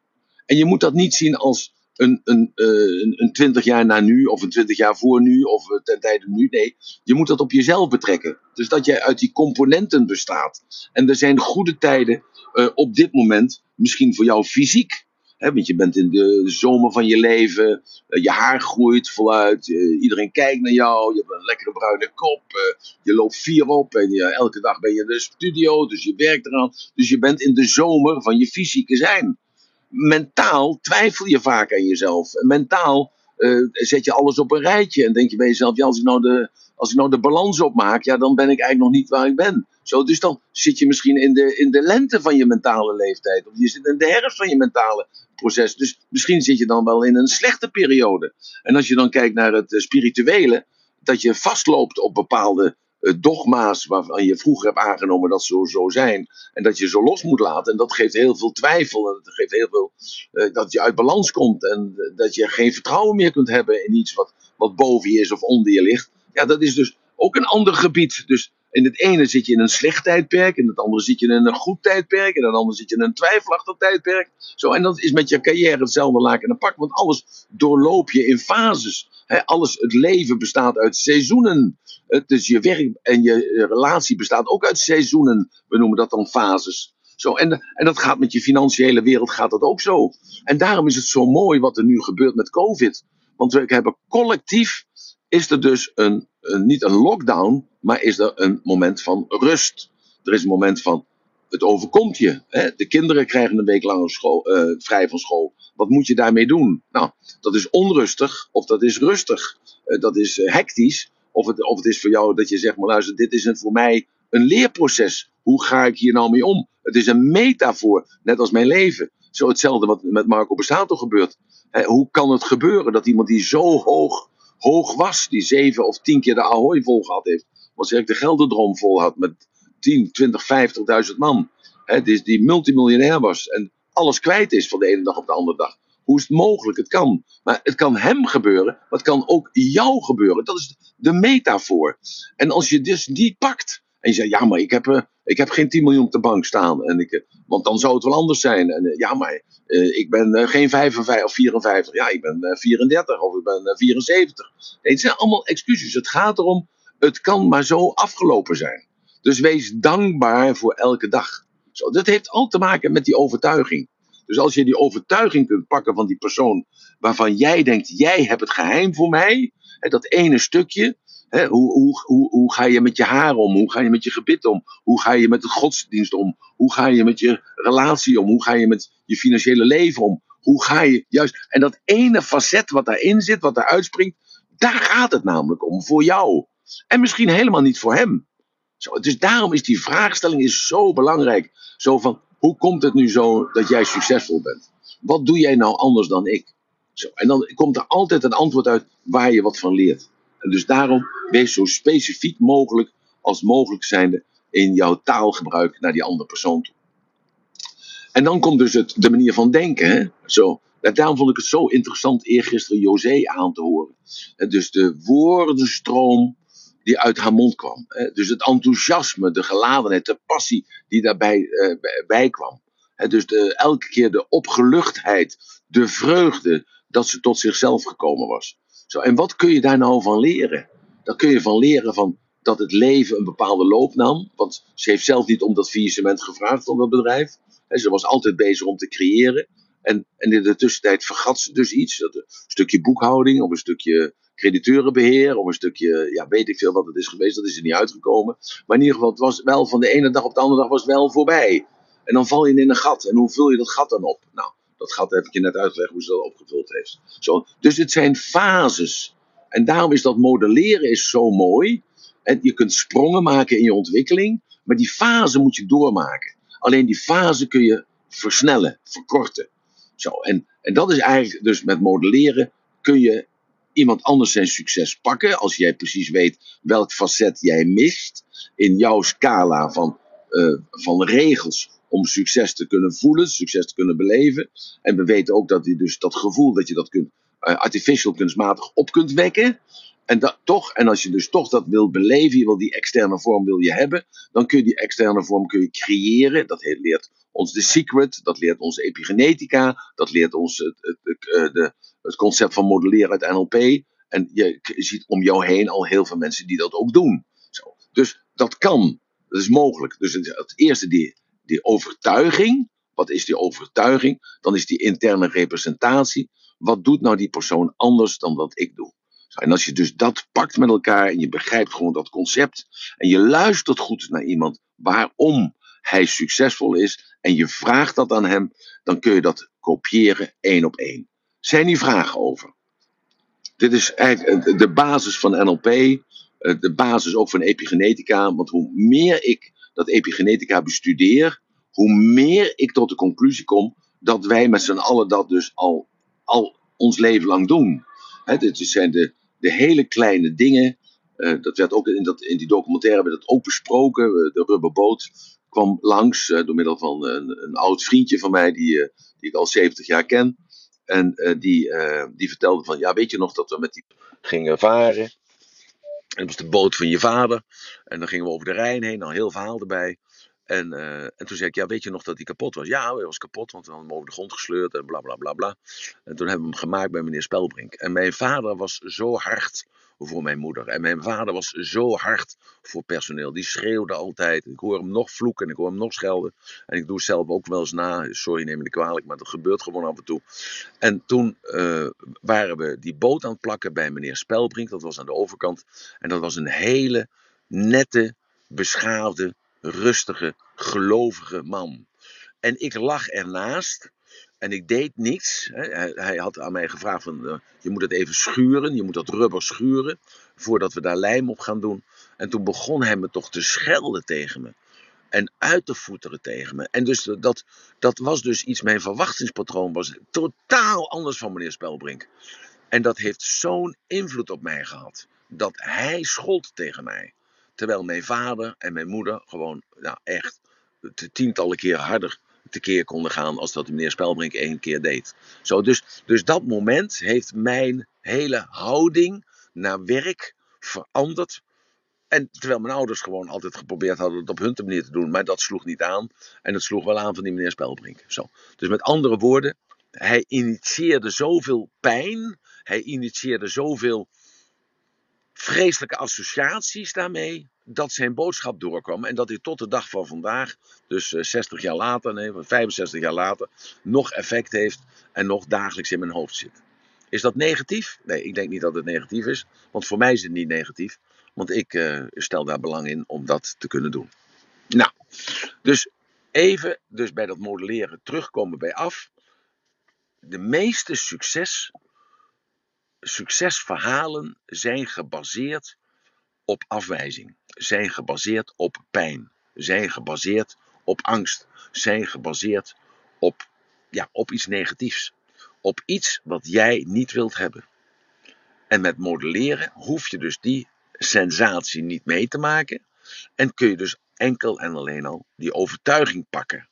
En je moet dat niet zien als een, een, uh, een, 20 jaar na nu, of een 20 jaar voor nu, of uh, ten tijde nu. Nee, je moet dat op jezelf betrekken. Dus dat jij uit die componenten bestaat. En er zijn goede tijden uh, op dit moment, misschien voor jou fysiek. Want je bent in de zomer van je leven, je haar groeit voluit, iedereen kijkt naar jou, je hebt een lekkere bruine kop, je loopt vier op en je, elke dag ben je in de studio, dus je werkt eraan. Dus je bent in de zomer van je fysieke zijn mentaal twijfel je vaak aan jezelf. Mentaal uh, zet je alles op een rijtje en denk je bij jezelf, ja, als ik nou de, als ik nou de balans opmaak, ja, dan ben ik eigenlijk nog niet waar ik ben. Zo, dus dan zit je misschien in de, in de lente van je mentale leeftijd. Of je zit in de herfst van je mentale proces. Dus misschien zit je dan wel in een slechte periode. En als je dan kijkt naar het spirituele, dat je vastloopt op bepaalde dogma's waarvan je vroeger hebt aangenomen dat ze zo, zijn. En dat je ze los moet laten. En dat geeft heel veel twijfel. En dat geeft heel veel uh, dat je uit balans komt. En dat je geen vertrouwen meer kunt hebben in iets wat, wat boven je is of onder je ligt. Ja, dat is dus ook een ander gebied. Dus in het ene zit je in een slecht tijdperk, in het andere zit je in een goed tijdperk, in het andere zit je in een twijfelachtig tijdperk. Zo, en dat is met je carrière hetzelfde laken en pak, want alles doorloop je in fases. Alles, het leven bestaat uit seizoenen. Dus je werk en je relatie bestaat ook uit seizoenen. We noemen dat dan fases. Zo, en, en dat gaat met je financiële wereld gaat dat ook zo. En daarom is het zo mooi wat er nu gebeurt met COVID. Want we hebben collectief, is er dus een, een, niet een lockdown, maar is er een moment van rust. Er is een moment van, het overkomt je. Hè? De kinderen krijgen een week lang school, uh, vrij van school. Wat moet je daarmee doen? Nou, dat is onrustig of dat is rustig. Uh, dat is uh, hectisch. Of het, of het is voor jou dat je zegt, maar luister, dit is voor mij een leerproces. Hoe ga ik hier nou mee om? Het is een metafoor, net als mijn leven. Zo hetzelfde wat met Marco Besato gebeurt. hoe kan het gebeuren dat iemand die zo hoog, hoog was, die zeven of tien keer de Ahoy vol gehad heeft, want ik de Gelderdroom vol had met 10, 20, 50.000 man, hè, die, die multimiljonair was en alles kwijt is van de ene dag op de andere dag. Hoe is het mogelijk? Het kan. Maar het kan hem gebeuren, maar het kan ook jou gebeuren. Dat is de metafoor. En als je dus die pakt en je zegt, ja, maar ik heb, uh, ik heb geen 10 miljoen op de bank staan. En ik, uh, want dan zou het wel anders zijn. En uh, ja, maar ik ben geen 55 of 54. Ja, ik ben 34 of ik ben 74. Nee, het zijn allemaal excuses. Het gaat erom, het kan maar zo afgelopen zijn. Dus wees dankbaar voor elke dag. Zo, dat heeft al te maken met die overtuiging. Dus als je die overtuiging kunt pakken van die persoon waarvan jij denkt, jij hebt het geheim voor mij, hè, dat ene stukje, hoe, hoe, hoe, hoe ga je met je haar om? Hoe ga je met je gebit om? Hoe ga je met de godsdienst om? Hoe ga je met je relatie om? Hoe ga je met je financiële leven om? Hoe ga je juist. En dat ene facet wat daarin zit, wat daar uitspringt, daar gaat het namelijk om, voor jou. En misschien helemaal niet voor hem. Dus daarom is die vraagstelling is zo belangrijk. Zo van, hoe komt het nu zo dat jij succesvol bent? Wat doe jij nou anders dan ik? Zo, en dan komt er altijd een antwoord uit waar je wat van leert. En dus daarom wees zo specifiek mogelijk als mogelijk zijnde in jouw taalgebruik naar die andere persoon toe. En dan komt dus het, de manier van denken. Hè? Zo, daarom vond ik het zo interessant eergisteren José aan te horen. Dus de woordenstroom die uit haar mond kwam. Dus het enthousiasme, de geladenheid, de passie die daarbij eh, bij kwam. Dus de, elke keer de opgeluchtheid, de vreugde dat ze tot zichzelf gekomen was. Zo, en wat kun je daar nou van leren? Daar kun je van leren van dat het leven een bepaalde loop nam. Want ze heeft zelf niet om dat faillissement gevraagd van dat bedrijf. Ze was altijd bezig om te creëren. En, en in de tussentijd vergat ze dus iets. Dat een stukje boekhouding of een stukje crediteurenbeheer of een stukje, ja, weet ik veel wat het is geweest, dat is er niet uitgekomen. Maar in ieder geval, het was wel van de ene dag op de andere dag was wel voorbij. En dan val je in een gat. En hoe vul je dat gat dan op? Nou, dat gat heb ik je net uitgelegd hoe ze dat opgevuld heeft. Zo, dus het zijn fases. En daarom is dat modelleren is zo mooi. En je kunt sprongen maken in je ontwikkeling, maar die fase moet je doormaken. Alleen die fase kun je versnellen, verkorten. Zo, en, en dat is eigenlijk dus met modelleren kun je iemand anders zijn succes pakken. Als jij precies weet welk facet jij mist in jouw scala van, uh, van regels om succes te kunnen voelen, succes te kunnen beleven. En we weten ook dat je dus dat gevoel dat je dat kunt, uh, artificial kunstmatig op kunt wekken. En dat toch, en als je dus toch dat wil beleven, je wil die externe vorm wil je hebben, dan kun je die externe vorm kun je creëren. Dat leert ons de secret, dat leert ons epigenetica, dat leert ons het, het, het, eh, concept van modelleren uit NLP. En je ziet om jou heen al heel veel mensen die dat ook doen. Zo. Dus dat kan, dat is mogelijk. Dus het eerste, die, die overtuiging. Wat is die overtuiging? Dan is die interne representatie. Wat doet nou die persoon anders dan wat ik doe? En als je dus dat pakt met elkaar en je begrijpt gewoon dat concept en je luistert goed naar iemand waarom hij succesvol is en je vraagt dat aan hem, dan kun je dat kopiëren één op één. Zijn die vragen over? Dit is eigenlijk de basis van NLP, eh, de basis ook van epigenetica, want hoe meer ik dat epigenetica bestudeer, hoe meer ik tot de conclusie kom dat wij met z'n allen dat dus al, al ons leven lang doen. dit zijn de, de hele kleine dingen. Uh, dat werd ook in, dat, in die documentaire werd dat ook besproken. De rubberboot kwam langs uh, door middel van een, een, oud vriendje van mij die, die ik al 70 jaar ken. En die, die vertelde van, ja weet je nog dat we met die gingen varen. En dat was de boot van je vader. En dan gingen we over de Rijn heen, al heel verhaal erbij. En, uh, en toen zei ik, ja, weet je nog dat hij kapot was? Ja, hij was kapot, want we hadden hem over de grond gesleurd en bla bla bla bla. En toen hebben we hem gemaakt bij meneer Spelbrink. En mijn vader was zo hard voor mijn moeder. En mijn vader was zo hard voor personeel. Die schreeuwde altijd. Ik hoor hem nog vloeken en ik hoor hem nog schelden. En ik doe het zelf ook wel eens na. Sorry, neem me niet kwalijk, maar dat gebeurt gewoon af en toe. En toen uh, waren we die boot aan het plakken bij meneer Spelbrink. Dat was aan de overkant. En dat was een hele nette, beschaafde, rustige, gelovige man. En ik lag ernaast. En ik deed niets. Hij, had aan mij gevraagd: van, uh, je moet het even schuren, je moet dat rubber schuren. voordat we daar lijm op gaan doen. En toen begon hij me toch te schelden tegen me. En uit te voeteren tegen me. En dus dat, dat was dus iets, mijn verwachtingspatroon was totaal anders van meneer Spelbrink. En dat heeft zo'n invloed op mij gehad. Dat hij schold tegen mij. Terwijl mijn vader en mijn moeder gewoon nou, echt tientallen keer harder tekeer konden gaan als dat meneer Spelbrink één keer deed. Zo, dus, dus dat moment heeft mijn hele houding naar werk veranderd. En terwijl mijn ouders gewoon altijd geprobeerd hadden het op hun manier te doen, maar dat sloeg niet aan. En het sloeg wel aan van die meneer Spelbrink. Zo. Dus met andere woorden, hij initieerde zoveel pijn, hij initieerde zoveel vreselijke associaties daarmee dat zijn boodschap doorkwam en dat hij tot de dag van vandaag, dus 60 eh, jaar later, nee, 65 jaar later, nog effect heeft en nog dagelijks in mijn hoofd zit. Is dat negatief? Nee, ik denk niet dat het negatief is, want voor mij is het niet negatief, want ik uh, stel daar belang in om dat te kunnen doen. Nou, dus even dus bij dat modelleren terugkomen bij af. De meeste succes succesverhalen zijn gebaseerd op afwijzing, zijn gebaseerd op pijn, zijn gebaseerd op angst, zijn gebaseerd op, ja, op iets negatiefs, op iets wat jij niet wilt hebben. En met modelleren hoef je dus die sensatie niet mee te maken en kun je dus enkel en alleen al die overtuiging pakken.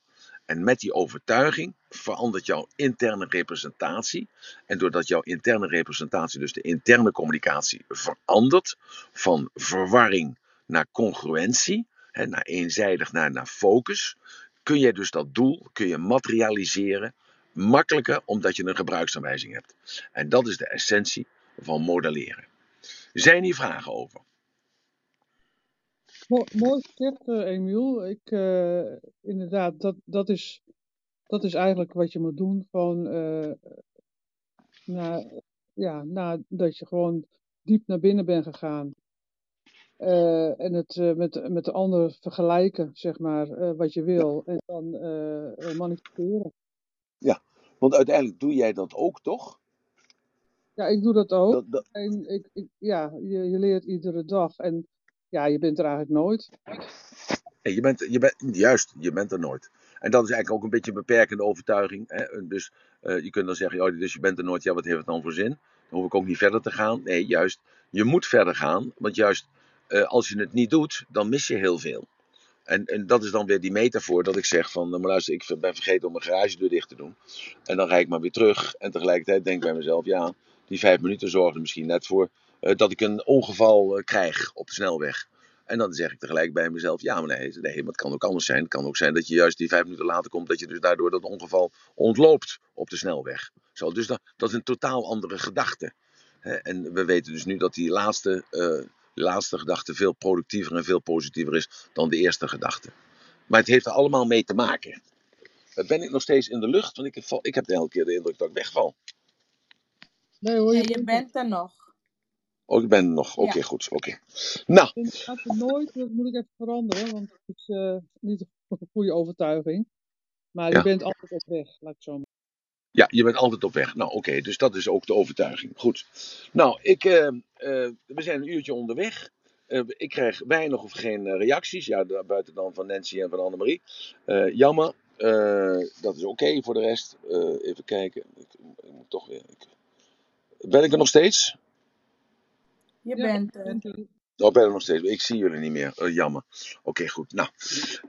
En met die overtuiging verandert jouw interne representatie. En doordat jouw interne representatie, dus de interne communicatie, verandert van verwarring naar congruentie, hè, naar eenzijdig naar, naar focus, kun je dus dat doel kun je materialiseren makkelijker omdat je een gebruiksaanwijzing hebt. En dat is de essentie van modelleren. Zijn hier vragen over? Mooi gezegd, uh, Emiel. Ik, uh, inderdaad, dat, dat, is, dat is eigenlijk wat je moet doen. Gewoon uh, na, ja, nadat je gewoon diep naar binnen bent gegaan. en het met, met de ander vergelijken, zeg maar, wat je wil. En dan manifesteren. Ja, want uiteindelijk doe jij dat ook, toch? Ja, ik doe dat ook. Dat, En ik, ik, ja, je, je leert iedere dag. En ja, je bent er eigenlijk nooit. Je bent, je bent, juist, je bent er nooit. En dat is eigenlijk ook een beetje een beperkende overtuiging. Hè? Dus uh, je kunt dan zeggen, oh, dus je bent er nooit, ja, wat heeft het dan voor zin? Dan hoef ik ook niet verder te gaan. Nee, juist, je moet verder gaan. Want juist, uh, als je het niet doet, dan mis je heel veel. En, en dat is dan weer die metafoor dat ik zeg van, nou, maar luister, ik ben vergeten om mijn garagedeur dicht te doen. En dan rijd ik maar weer terug. En tegelijkertijd denk ik bij mezelf, ja, die vijf minuten zorgen er misschien net voor dat ik een ongeval uh, krijg op de snelweg. En dan zeg ik tegelijk bij mezelf: ja, maar nee, nee, maar het kan ook anders zijn. Het kan ook zijn dat je juist die vijf minuten later komt, dat je dus daardoor dat ongeval ontloopt op de snelweg. Zo, dus dat, dat is een totaal andere gedachte. En we weten dus nu dat die laatste, uh, laatste gedachte veel productiever en veel positiever is dan de eerste gedachte. Maar het heeft er allemaal mee te maken. Ben ik nog steeds in de lucht? Want ik, ik heb de hele keer de indruk dat ik wegval. Nee hoor, je, je bent er nog. Oh, ik ben nog. Oké, goed. Oké. Nou. Ik gaat nooit, dat moet ik even veranderen, want het is uh, niet een goede overtuiging. Maar je bent altijd op weg, laat ik zo maar. Ja, je bent altijd op weg. Nou, oké, dus dat is ook de overtuiging. Goed. Nou, ik, uh, uh, we zijn een uurtje onderweg. ik krijg weinig of geen reacties. Ja, buiten dan van Nancy en van Annemarie. jammer. dat is oké voor de rest. even kijken. Ik, ik moet toch weer. Ik... Ben ik er nog steeds? Je bent er. Oh, ben er nog steeds. Ik zie jullie niet meer. Uh, jammer. Oké, goed. Nou,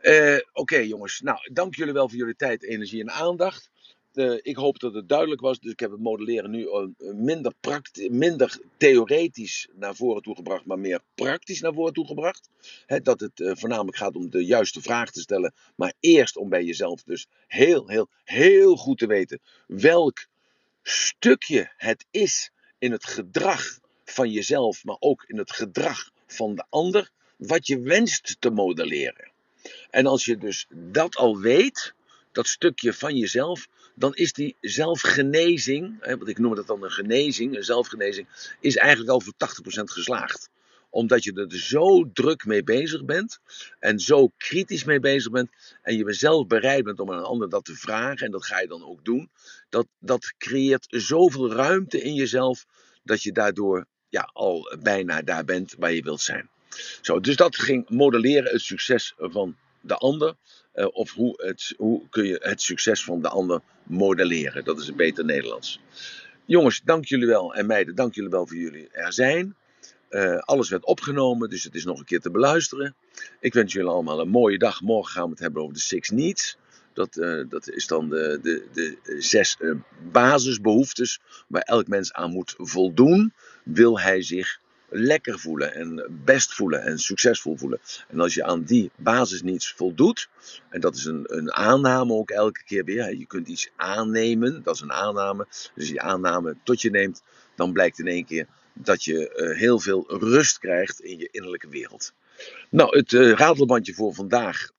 uh, oké jongens. Nou, dank jullie wel voor jullie tijd, energie en aandacht. uh, ik hoop dat het duidelijk was. Dus ik heb het modelleren nu minder, minder theoretisch naar voren toe gebracht, maar meer praktisch naar voren toe gebracht. dat het uh, voornamelijk gaat om de juiste vraag te stellen, maar eerst om bij jezelf dus heel, heel, heel goed te weten welk stukje het is in het gedrag van jezelf, maar ook in het gedrag van de ander, wat je wenst te modelleren. En als je dus dat al weet, dat stukje van jezelf, dan is die zelfgenezing, want ik noem dat dan een genezing, een zelfgenezing, is eigenlijk al voor 80% geslaagd. Omdat je er zo druk mee bezig bent en zo kritisch mee bezig bent en je zelf bereid bent om aan een ander dat te vragen en dat ga je dan ook doen. Dat, dat creëert zoveel ruimte in jezelf dat je daardoor ja, al bijna daar bent waar je wilt zijn. Zo, dus dat ging modelleren het succes van de ander. Uh, of hoe, het, hoe kun je het succes van de ander modelleren. Dat is een beter Nederlands. Jongens, dank jullie wel. En meiden, dank jullie wel voor jullie er zijn. Uh, alles werd opgenomen, dus het is nog een keer te beluisteren. Ik wens jullie allemaal een mooie dag. Morgen gaan we het hebben over de Six Needs. Dat, uh, dat is dan de, de, de zes basisbehoeftes waar elk mens aan moet voldoen. Wil hij zich lekker voelen en best voelen en succesvol voelen. En als je aan die basis niets voldoet, en dat is een, een aanname ook elke keer weer, je kunt iets aannemen, dat is een aanname. Dus die aanname tot je neemt, dan blijkt in één keer dat je uh, heel veel rust krijgt in je innerlijke wereld. Nou, het uh, ratelbandje voor vandaag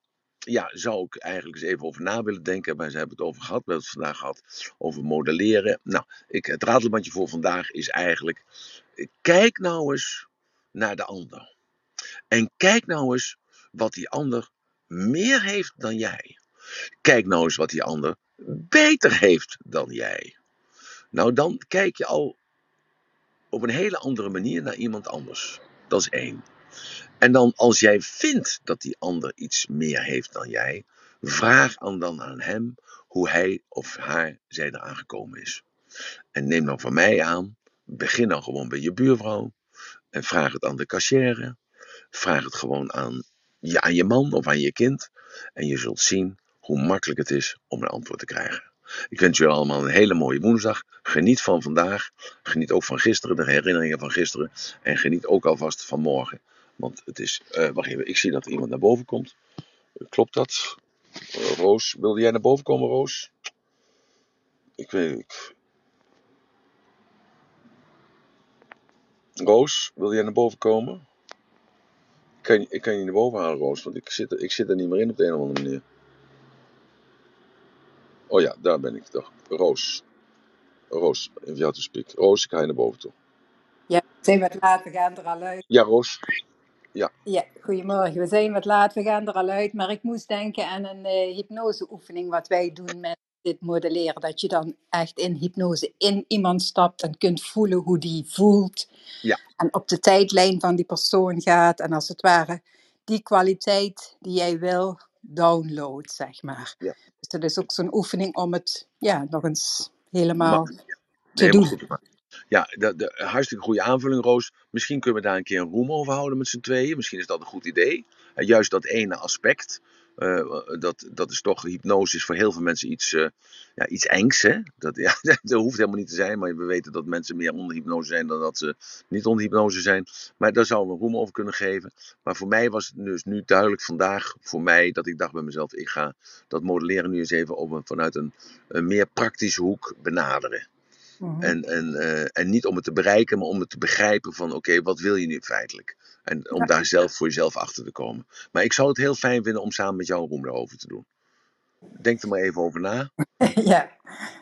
ja, zou ik eigenlijk eens even over na willen denken. Maar ze hebben het over gehad. We hebben het vandaag gehad over modelleren. Nou, ik, het ratelbandje voor vandaag is eigenlijk. Kijk nou eens naar de ander. En kijk nou eens wat die ander meer heeft dan jij. Kijk nou eens wat die ander beter heeft dan jij. Nou, dan kijk je al op een hele andere manier naar iemand anders. Dat is één. En dan als jij vindt dat die ander iets meer heeft dan jij, vraag dan aan hem hoe hij of haar zij eraan gekomen is. En neem dan van mij aan, begin dan gewoon bij je buurvrouw en vraag het aan de cashier. Vraag het gewoon aan je, aan je man of aan je kind. En je zult zien hoe makkelijk het is om een antwoord te krijgen. Ik wens jullie allemaal een hele mooie woensdag. Geniet van vandaag. Geniet ook van gisteren, de herinneringen van gisteren. En geniet ook alvast van morgen. Want het is. Uh, wacht even, ik zie dat iemand naar boven komt. Klopt dat? Uh, Roos, wilde jij naar boven komen, Roos? Ik weet ik... Roos, wil jij naar boven komen? Ik kan, ik kan je naar boven halen, Roos, want ik zit, er, ik zit er niet meer in op de een of andere manier. Oh ja, daar ben ik toch. Roos. Roos, even jou te speak. Roos, ik ga je naar boven toe. Ja, zijn wat later, we gaan er al uit. Ja, Roos. Ja. Ja, goedemorgen. We zijn wat laat, we gaan er al uit. Maar ik moest denken aan een uh, hypnoseoefening wat wij doen met dit modelleren. Dat je dan echt in hypnose in iemand stapt en kunt voelen hoe die voelt. Ja. En op de tijdlijn van die persoon gaat. En als het ware die kwaliteit die jij wil, download, zeg maar. Ja. Dus dat is ook zo'n oefening om het ja, nog eens helemaal te doen. Ja, de, de, hartstikke goede aanvulling, Roos. Misschien kunnen we daar een keer een room over houden met z'n tweeën. Misschien is dat een goed idee. Juist dat ene aspect. Uh, dat, dat is toch, hypnose is voor heel veel mensen iets, uh, ja, iets engs. Hè? Dat, ja, dat hoeft helemaal niet te zijn, maar we weten dat mensen meer onder hypnose zijn dan dat ze niet onder hypnose zijn. Maar daar zouden we een room over kunnen geven. Maar voor mij was het dus nu duidelijk vandaag, voor mij, dat ik dacht bij mezelf, ik ga dat modelleren nu eens even op, vanuit een meer praktische hoek benaderen. Mhm. En, en, uh, en niet om het te bereiken, maar om het te begrijpen van oké, wat wil je nu feitelijk? En om daar zelf voor jezelf achter te komen. Maar ik zou het heel fijn vinden om samen met jou Roem daarover te doen. Denk er maar even over na. ja,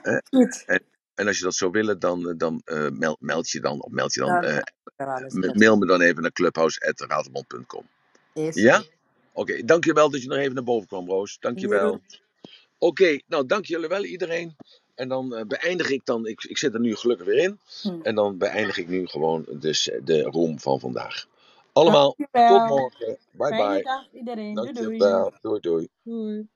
eh, goed. En, en, als je dat zou willen, dan, dan uh, meld, meld, je dan, of meld je dan, uh, mail me dan even naar clubhouse.raterband.com. Ja? Oké, okay, dankjewel dat je nog even naar boven kwam, Roos. Dankjewel. Oké, okay, nou dank jullie wel iedereen. En dan uh, beëindig ik dan, ik, ik zit er nu gelukkig weer in. Hm. En dan beëindig ik nu gewoon dus de room van vandaag. Allemaal, tot morgen. Bye bye. Dag iedereen. Dankjewel. Doei doei. doei. doei.